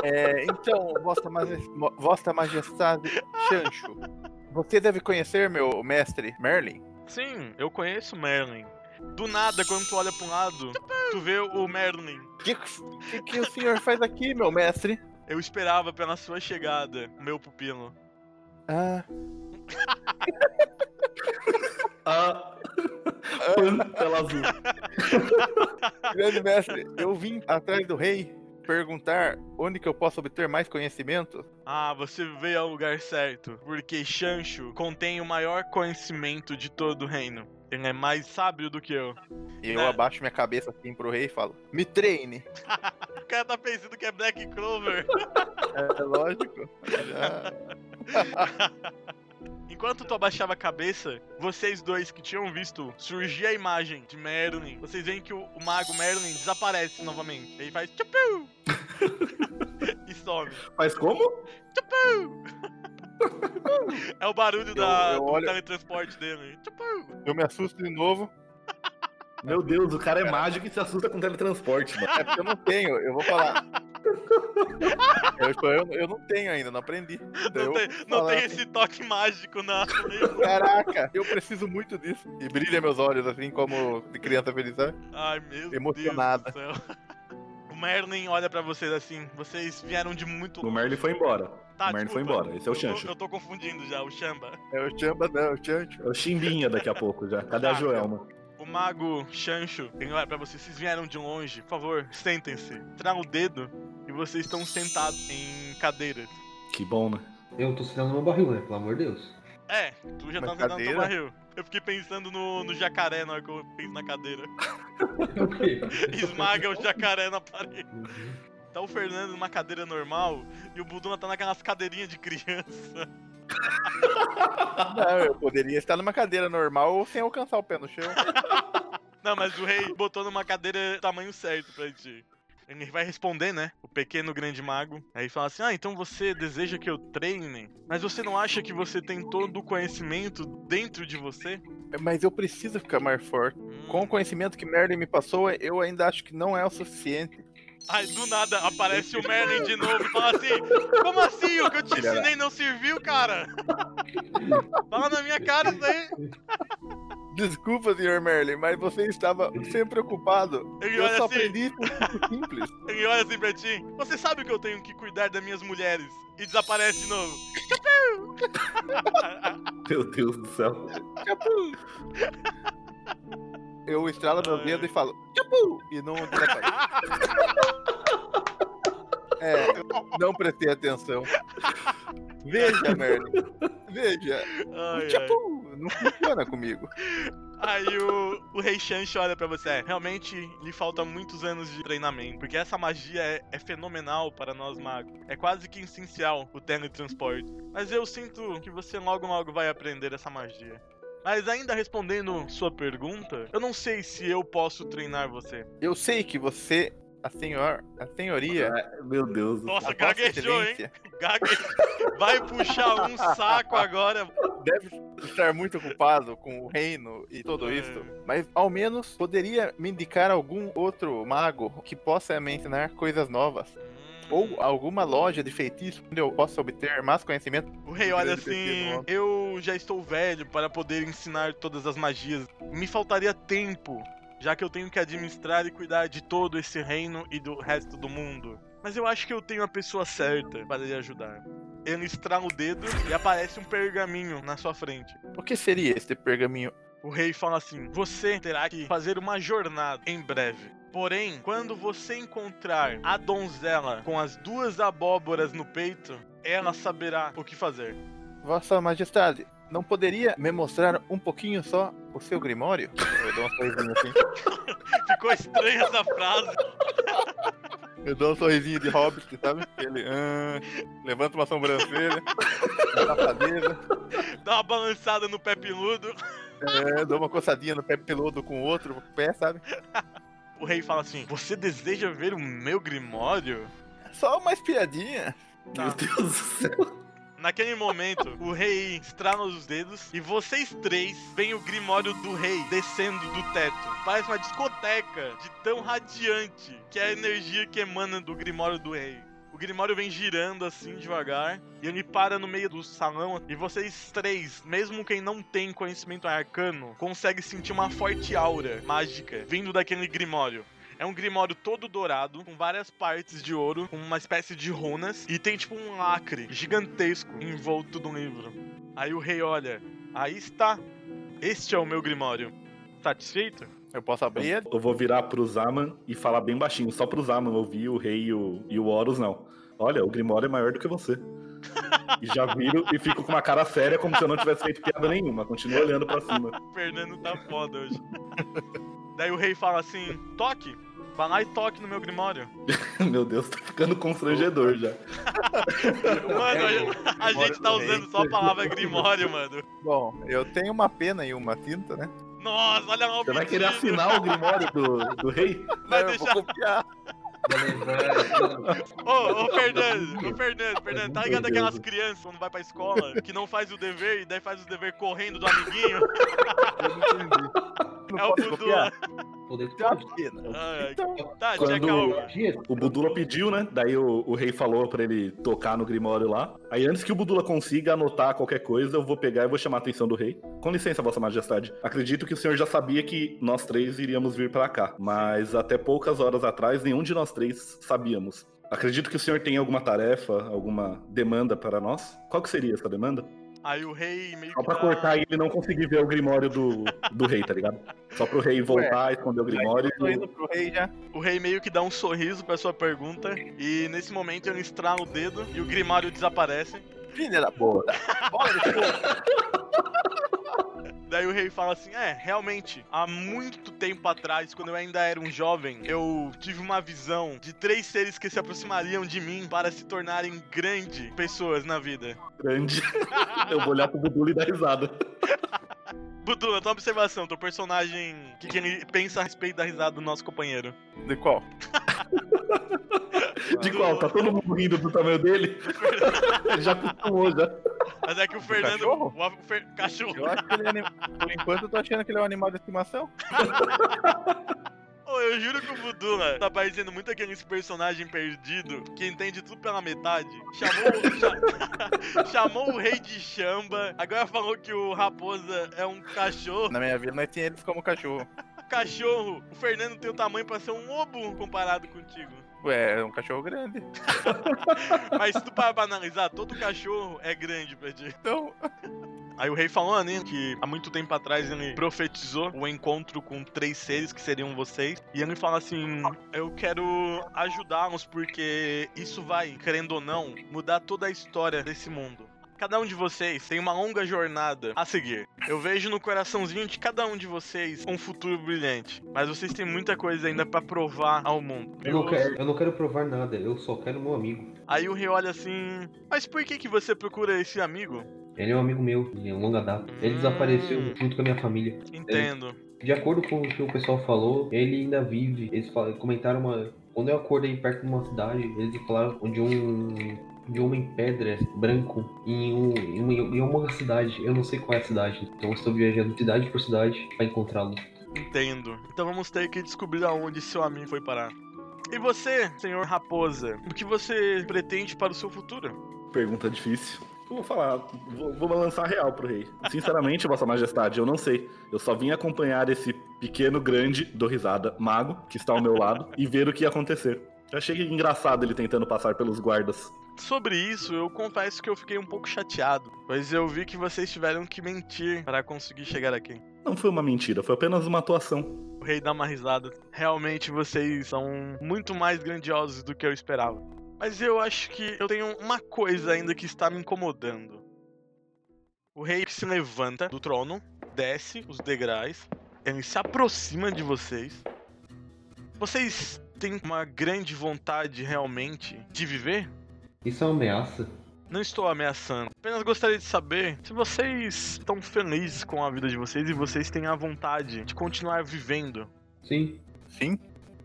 É, então, Vossa, Majes- Mo- Vossa Majestade Chancho, você deve conhecer meu mestre Merlin? Sim, eu conheço Merlin. Do nada, quando tu olha pra um lado, tu vê o Merlin. O que, que, que o senhor faz aqui, meu mestre? Eu esperava pela sua chegada, meu pupilo. Ah, Ah, pan tela azul. grande mestre, eu vim atrás do rei perguntar onde que eu posso obter mais conhecimento. Ah, você veio ao lugar certo, porque Chancho contém o maior conhecimento de todo o reino. Ele é mais sábio do que eu. E eu Né? abaixo minha cabeça assim pro rei e falo: Me treine. O cara tá pensando que é Black Clover. É lógico. Já- Enquanto tu abaixava a cabeça, vocês dois que tinham visto surgir a imagem de Merlin, vocês veem que o, o mago Merlin desaparece novamente. Ele faz tchupu! e some. Mas como? É o barulho da, eu do olho- teletransporte dele. Tchupu! Eu me assusto de novo. Meu Deus, o cara é mágico e se assusta com teletransporte, mano. É porque eu não tenho, eu vou falar. Eu, tipo, eu, eu não tenho ainda, não aprendi. Não, eu tem, vou não tem assim, esse toque mágico na. Caraca, eu preciso muito disso. E brilha meus olhos, assim como de criança feliz, sabe? Ai, meu Emocionada. Deus do céu. O Merlin olha pra vocês assim, vocês vieram de muito O Merlin foi embora. Tá, o Merlin foi embora. Esse é o Eu tô- Chancho. Eu tô confundindo já, o Chamba. É o Chamba, não, é o Chancho. É o Chimbinha daqui a pouco já. Cadê a Tá, Joelma? O mago Chancho, ele olha pra vocês, vocês vieram de longe, por favor, sentem-se. Traga o dedo e vocês estão sentados em cadeiras. Que bom, né? Eu tô sentando no meu barril, né? Pelo amor de Deus. É, tu já Mas tá sentado no teu cadeira? barril. Eu fiquei pensando no, no jacaré na hora que eu penso na cadeira. Esmaga o jacaré na parede. Uhum. Tá o Fernando numa cadeira normal e o Buduna tá naquelas cadeirinhas de criança. Não, eu poderia estar numa cadeira normal sem alcançar o pé no chão. Não, mas o rei botou numa cadeira tamanho certo pra ti. Ele vai responder, né? O pequeno grande mago. Aí fala assim: Ah, então você deseja que eu treine? Mas você não acha que você tem todo o conhecimento dentro de você? Mas eu preciso ficar mais forte. Com o conhecimento que Merlin me passou, eu ainda acho que não é o suficiente. Aí do nada aparece o Merlin de novo e fala assim: Como assim? O que eu te ensinei não serviu, cara? fala na minha cara isso aí. Desculpa, senhor Merlin, mas você estava sempre ocupado. Ele Eu olha só assim. aprendi muito simples. Ele olha assim pra ti: Você sabe que eu tenho que cuidar das minhas mulheres? E desaparece de novo. Meu Deus do céu. Eu estralo meu Ai. dedo e falo! E não. É, não prestei atenção. Veja, Merlin. Veja. Ai, ai. Tchupu! Não funciona comigo. Aí o, o Rei Shansh olha pra você. "É, Realmente lhe falta muitos anos de treinamento. Porque essa magia é, é fenomenal para nós magos. É quase que essencial o teletransporte. Mas eu sinto que você logo logo vai aprender essa magia. Mas ainda respondendo sua pergunta, eu não sei se eu posso treinar você. Eu sei que você, a senhor, a senhoria, É, Meu Deus do Nossa, gaguejou, hein? excelência, Gague vai puxar um saco agora. deve estar muito ocupado com o reino e tudo É. isso. Mas ao menos poderia me indicar algum outro mago que possa me ensinar coisas novas. Ou alguma loja de feitiço onde eu possa obter mais conhecimento. O rei olha assim. Eu já estou velho para poder ensinar todas as magias. Me faltaria tempo, já que eu tenho que administrar e cuidar de todo esse reino e do resto do mundo. Mas eu acho que eu tenho a pessoa certa para lhe ajudar. Ele estrala o dedo e aparece um pergaminho na sua frente. O que seria este pergaminho? O rei fala assim: Você terá que fazer uma jornada em breve. Porém, quando você encontrar a donzela com as duas abóboras no peito, ela saberá o que fazer. Vossa Majestade, não poderia me mostrar um pouquinho só o seu grimório? Eu dou um sorrisinho assim. Ficou estranha essa frase. Eu dou um sorrisinho de hobbit, sabe? Ele ah, levanta uma sobrancelha, Dá uma balançada no pé peludo. é, dou uma coçadinha no pé peludo com o outro pé, sabe? O rei fala assim: Você deseja ver o meu grimório? Só uma espiadinha. Tá. Meu Deus do céu. Naquele momento, o rei estrala os dedos e vocês três veem o grimório do rei descendo do teto. Parece uma discoteca de tão radiante que é a energia que emana do grimório do rei. O Grimório vem girando assim devagar e ele para no meio do salão e vocês três, mesmo quem não tem conhecimento arcano, consegue sentir uma forte aura mágica vindo daquele Grimório. É um grimório todo dourado, com várias partes de ouro, com uma espécie de runas, e tem tipo um lacre gigantesco envolto no livro. Aí o rei olha, aí está, este é o meu grimório. Satisfeito? Eu posso abrir ele? Eu vou virar pro Zaman e falar bem baixinho, só pro Zaman ouvir o rei e o, e o Horus, não. Olha, o Grimório é maior do que você. E já viro e fico com uma cara séria, como se eu não tivesse feito piada nenhuma. Continuo olhando pra cima. O Fernando tá foda hoje. Daí o rei fala assim, toque, vai lá e toque no meu grimório. Meu Deus, tá ficando constrangedor já. Mano, a, a gente tá usando só a palavra grimório, mano. Bom, eu tenho uma pena e uma tinta, né? Nossa, olha lá o Você vai querer assinar o Grimório do, do rei? Vai eu deixar- vou copiar. Ô, ô Fernando, ô Fernando, Fernando, tá ligado aquelas crianças quando vai pra escola que não faz o dever e daí faz o dever correndo do amiguinho? Eu não entendi. Não É o Dudu. Poder. Ai, ai. Então, Tá, Quando-. O Budula pediu, né? Daí o, o rei falou pra ele tocar no Grimório lá. Aí antes que o Budula consiga anotar qualquer coisa, eu vou pegar e vou chamar a atenção do rei. Com licença, Vossa Majestade. Acredito que o senhor já sabia que nós três iríamos vir pra cá. Mas até poucas horas atrás, nenhum de nós três sabíamos. Acredito que o senhor tem alguma tarefa, alguma demanda para nós. Qual que seria essa demanda? Aí o rei meio Só pra dá- cortar e ele não conseguir ver o Grimório do, do rei, tá ligado? Só pro rei voltar, esconder o Grimório tô e indo pro rei já. O rei meio que dá um sorriso pra sua pergunta e nesse momento ele estrala o dedo e o grimário desaparece. Filha da puta. Fogo. Daí o rei fala assim: É, realmente, há muito tempo atrás, quando eu ainda era um jovem, eu tive uma visão de três seres que se aproximariam de mim para se tornarem grandes pessoas na vida. grande. eu vou olhar pro Budula e dar risada. Budula, tua observação, teu personagem, o que, que ele pensa a respeito da risada do nosso companheiro? De qual? De qual? Tá todo mundo rindo do tamanho dele? Ele já acostumou já. Mas é que o Fernando. cachorro? O, o Fer- cachorro. Eu acho que ele é anim... Por enquanto eu tô achando que ele é um animal de estimação. Eu juro que o Budula tá parecendo muito aqueles personagem perdido que entende tudo pela metade. Chamou, cha- chamou o rei de chamba, agora falou que o raposa é um cachorro. Na minha vida nós tínhamos eles como cachorro. Cachorro, o Fernando tem o tamanho pra ser um lobo comparado contigo. Ué, é um cachorro grande. Mas se tu parar pra analisar, todo cachorro é grande pra ti. Então, Aí o rei falou, né, que há muito tempo atrás ele profetizou o encontro com três seres que seriam vocês. E ele fala assim: Eu quero ajudá-los porque isso vai, querendo ou não, mudar toda a história desse mundo. Cada um de vocês tem uma longa jornada a seguir. Eu vejo no coraçãozinho de cada um de vocês um futuro brilhante. Mas vocês têm muita coisa ainda pra provar ao mundo. Eu não, quero, eu não quero provar nada, eu só quero meu amigo. Aí o rei olha assim: Mas por que, que você procura esse amigo? Ele é um amigo meu, de longa data. Ele Hum. desapareceu junto com a minha família. Entendo. De acordo com o que o pessoal falou, ele ainda vive. Eles fal- comentaram uma. Quando eu acordei perto de uma cidade, eles falaram de um. De um homem pedra branco em, um, em, uma, em uma cidade. Eu não sei qual é a cidade. Então eu estou viajando cidade por cidade para encontrá-lo. Entendo. Então vamos ter que descobrir aonde seu amigo foi parar. E você, senhor Raposa, o que você pretende para o seu futuro? Pergunta difícil. Vou falar, vou, vou lançar real pro rei. Sinceramente, Vossa Majestade, eu não sei. Eu só vim acompanhar esse pequeno, grande, do risada, mago, que está ao meu lado, e ver o que ia acontecer. Eu achei engraçado ele tentando passar pelos guardas. Sobre isso, eu confesso que eu fiquei um pouco chateado, pois eu vi que vocês tiveram que mentir para conseguir chegar aqui. Não foi uma mentira, foi apenas uma atuação. O rei dá uma risada. Realmente vocês são muito mais grandiosos do que eu esperava. Mas eu acho que eu tenho uma coisa ainda que está me incomodando. O rei se levanta do trono, desce os degraus, ele se aproxima de vocês. Vocês têm uma grande vontade realmente de viver? Isso é uma ameaça? Não estou ameaçando. Apenas gostaria de saber se vocês estão felizes com a vida de vocês e vocês têm a vontade de continuar vivendo. Sim. sim.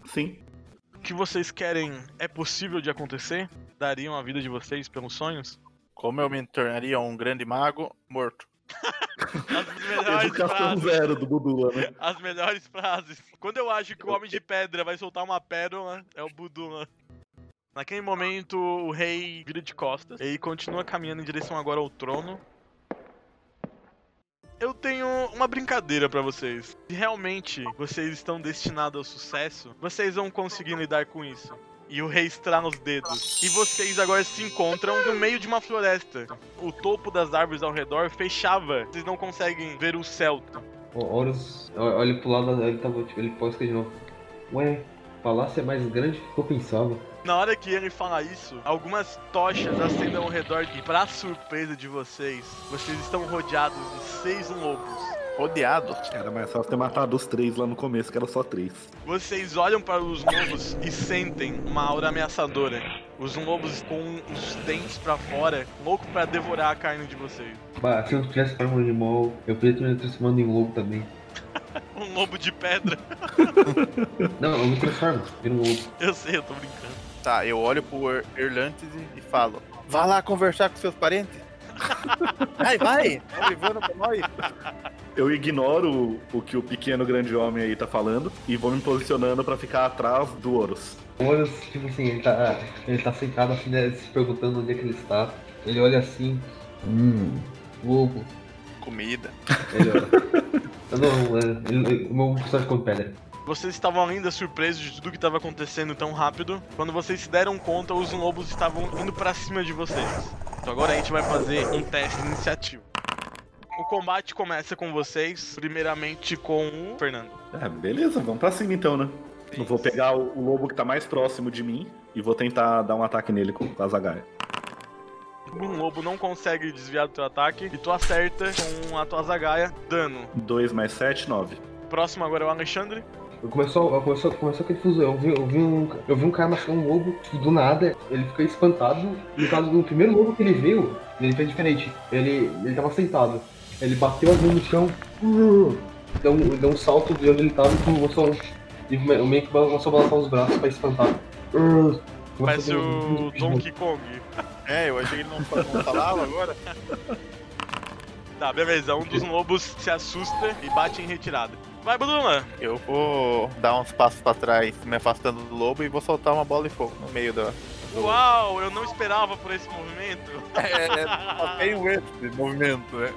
Sim. O que vocês querem é possível de acontecer? Dariam a vida de vocês pelos sonhos? Como eu me tornaria um grande mago morto. As melhores frases. zero do Budula, né? As melhores frases. Quando eu acho que o Homem de Pedra vai soltar uma pérola, é o Budula. Naquele momento, o rei vira de costas e continua caminhando em direção agora ao trono. Eu tenho uma brincadeira pra vocês. Se realmente vocês estão destinados ao sucesso, vocês vão conseguir lidar com isso. E o rei estrala os dedos. E vocês agora se encontram no meio de uma floresta. O topo das árvores ao redor fechava. Vocês não conseguem ver o céu. Horus olha pro lado, ele tava, tipo, ele posta de novo. Ué, palácio é mais grande do que eu pensava. Na hora que ele fala isso, algumas tochas acendem ao redor e, pra surpresa de vocês, vocês estão rodeados de seis lobos. Rodeados. Era mais fácil ter matado os três lá no começo, que era só três. Vocês olham para os lobos e sentem uma aura ameaçadora. Os lobos com os dentes pra fora, louco pra devorar a carne de vocês. Bah, se eu tivesse forma de animal, eu podia ter me transformando em lobo também. Um lobo de pedra. Não, eu me transformo, viro um lobo. Eu sei, eu tô brincando. Tá, eu olho pro Er- Erlantes e, falo: Vá lá conversar com seus parentes. vai, vai! Tá levando pra nós. Eu ignoro o, o que o pequeno grande homem aí tá falando e vou me posicionando pra ficar atrás do Horus. O Horus, tipo assim, ele tá, ele tá sentado assim, né, se perguntando onde é que ele está. Ele olha assim, hum, lobo. Comida. Ele olha. Eu não, ele, ele- meu personagem come pedra. Vocês estavam ainda surpresos de tudo que estava acontecendo tão rápido. Quando vocês se deram conta, os lobos estavam indo pra cima de vocês. Então agora a gente vai fazer um teste de iniciativa. O combate começa com vocês, primeiramente com o Fernando. É, beleza, vamos pra cima então, né? Eu vou pegar o, o lobo que tá mais próximo de mim e vou tentar dar um ataque nele com, com a zagaia. Um lobo não consegue desviar do teu ataque e tu acerta com a tua zagaia, dano. 2 mais 7, 9. Próximo agora é o Alexandre. Eu começou, começou, começou aquele fuso. Eu vi, eu, vi um, eu vi um cara machucar um lobo e do nada ele ficou espantado. No caso do primeiro lobo que ele viu, ele fez diferente. Ele, ele tava sentado. Ele bateu as mãos no chão, deu, um, deu um salto de onde ele tava e começou. E me- meio que começou a balançar os braços pra espantar. Parece a o Donkey Kong. É, eu achei que ele não, não falava agora. Tá, beleza. Um dos lobos se assusta e bate em retirada. Vai, Bruna! Eu vou dar uns passos pra trás, me afastando do lobo e vou soltar uma bola de fogo no meio da. do- Uau, eu não esperava por esse movimento. É, só tem esse movimento, né?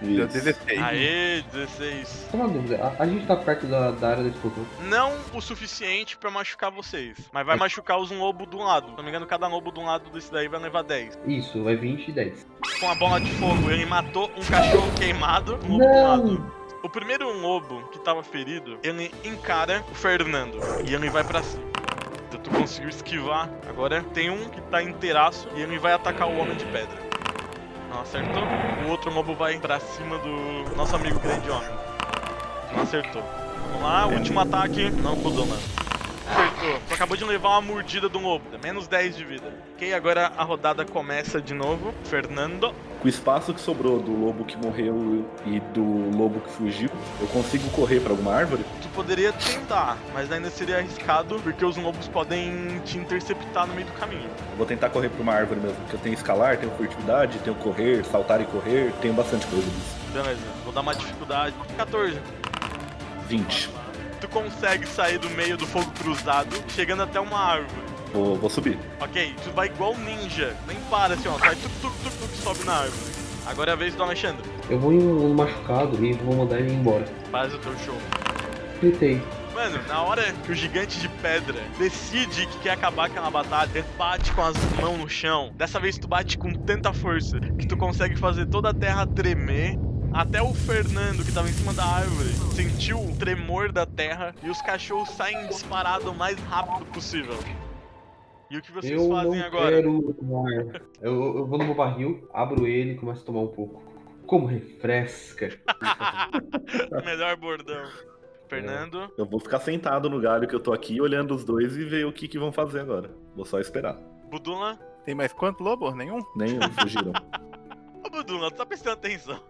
Deu Isso. 16. Aê, 16. Só uma dúvida, a, a gente tá perto da, da área da explosão. Não o suficiente pra machucar vocês, mas vai machucar os um lobo do lado. Se não me engano, cada lobo de um lado desse daí vai levar 10. Isso, vai 20 e 10. Com a bola de fogo, ele matou um cachorro queimado, um lobo do Não! lado. O primeiro lobo que tava ferido, ele encara o Fernando e ele vai pra cima. Tu conseguiu esquivar. Agora tem um que tá inteiraço e ele vai atacar o homem de pedra. Não acertou. O outro lobo vai pra cima do nosso amigo grande homem. Não acertou. Vamos lá, último ataque. Não mudou, mano. Tu acabou de levar uma mordida do lobo. Menos 10 de vida. Ok, agora a rodada começa de novo. Fernando. Com o espaço que sobrou do lobo que morreu e do lobo que fugiu, eu consigo correr pra alguma árvore? Tu poderia tentar, mas ainda seria arriscado porque os lobos podem te interceptar no meio do caminho. Vou tentar correr pra uma árvore mesmo, porque eu tenho escalar, tenho furtividade, tenho correr, saltar e correr, tenho bastante coisa disso. Beleza, vou dar uma dificuldade. 14. 20. Tu consegue sair do meio do fogo cruzado, chegando até uma árvore. Vou, vou subir. Ok, tu vai igual ninja. Nem para assim, ó. Sai tuk tuk tuk tuk sobe na árvore. Agora é a vez do Alexandre. Eu vou em um machucado e vou mandar ele embora. Faz o teu show. Gritei. Mano, na hora que o gigante de pedra decide que quer acabar com aquela batalha, ele bate com as mãos no chão. Dessa vez tu bate com tanta força que tu consegue fazer toda a terra tremer. Até o Fernando, que tava em cima da árvore, sentiu o tremor da terra e os cachorros saem disparados o mais rápido possível. E o que vocês Eu não fazem agora? quero tomar. Eu, eu vou no meu barril, abro ele e começo a tomar um pouco. Como refresca. Melhor bordão. Fernando, Eu vou ficar sentado no galho que eu tô aqui, olhando os dois e ver o que, que vão fazer agora. Vou só esperar. Budula. Tem mais quanto lobo? Nenhum? Nem fugiram. Ô Budula, tu tá prestando atenção?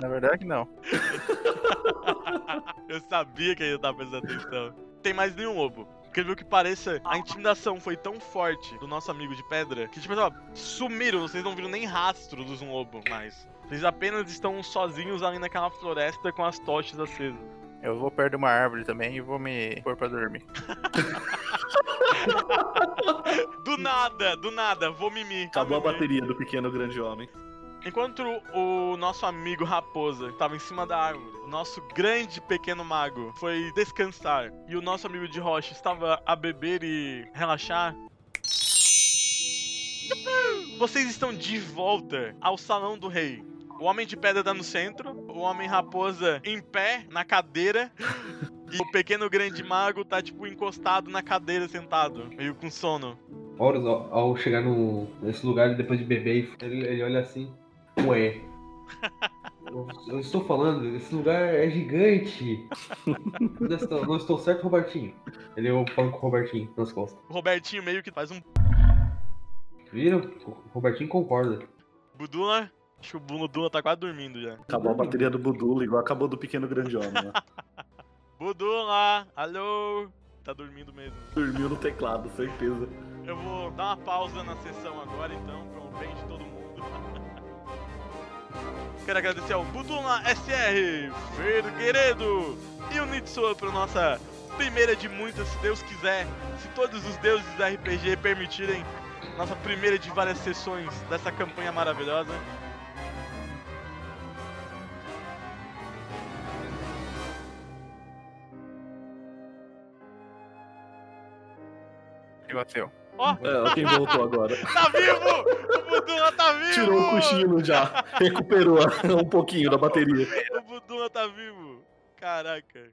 Na verdade, não. Eu sabia que ele tava prestando atenção. Tem mais nenhum lobo. Incrível que pareça, a intimidação foi tão forte do nosso amigo de pedra que, tipo, ó, sumiram, vocês não viram nem rastro dos um lobo mais. Vocês apenas estão sozinhos ali naquela floresta com as tochas acesas. Eu vou perto de uma árvore também e vou me pôr pra dormir. Do nada, do nada, vou mimir. Acabou a bateria do pequeno grande homem. Enquanto o nosso amigo Raposa estava em cima da árvore, o nosso grande pequeno mago foi descansar e o nosso amigo de rocha estava a beber e relaxar. Vocês estão de volta ao salão do rei. O homem de pedra tá no centro, o homem raposa em pé na cadeira e o pequeno grande mago tá tipo encostado na cadeira sentado, meio com sono. Horus, ao, chegar no, nesse lugar depois de beber, ele, ele olha assim. Ué. Eu, eu estou falando, esse lugar é gigante. não, estou, certo, Robertinho. Ele eu falo com o Robertinho nas costas. O Robertinho meio que faz um Viram? O Robertinho concorda. Budula. Acho que o Budula tá quase dormindo já. Acabou a bateria do Budula, igual acabou do pequeno grande homem. Né? Budula, alô? Tá dormindo mesmo. Dormiu no teclado, certeza. Eu vou dar uma pausa na sessão agora, então, pelo bem de todo mundo. Quero agradecer ao Budula SR, Fergueredo e o Nitsua por nossa primeira de muitas, se Deus quiser, se todos os deuses do RPG permitirem, nossa primeira de várias sessões dessa campanha maravilhosa. E bateu. Ó, É, quem voltou agora. tá vivo! O Budula tá vivo! Tirou o cochilo já. Recuperou um pouquinho da bateria. O Budula tá vivo! Caraca.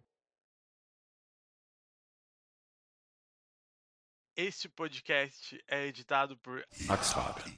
Este podcast é editado por Oxford.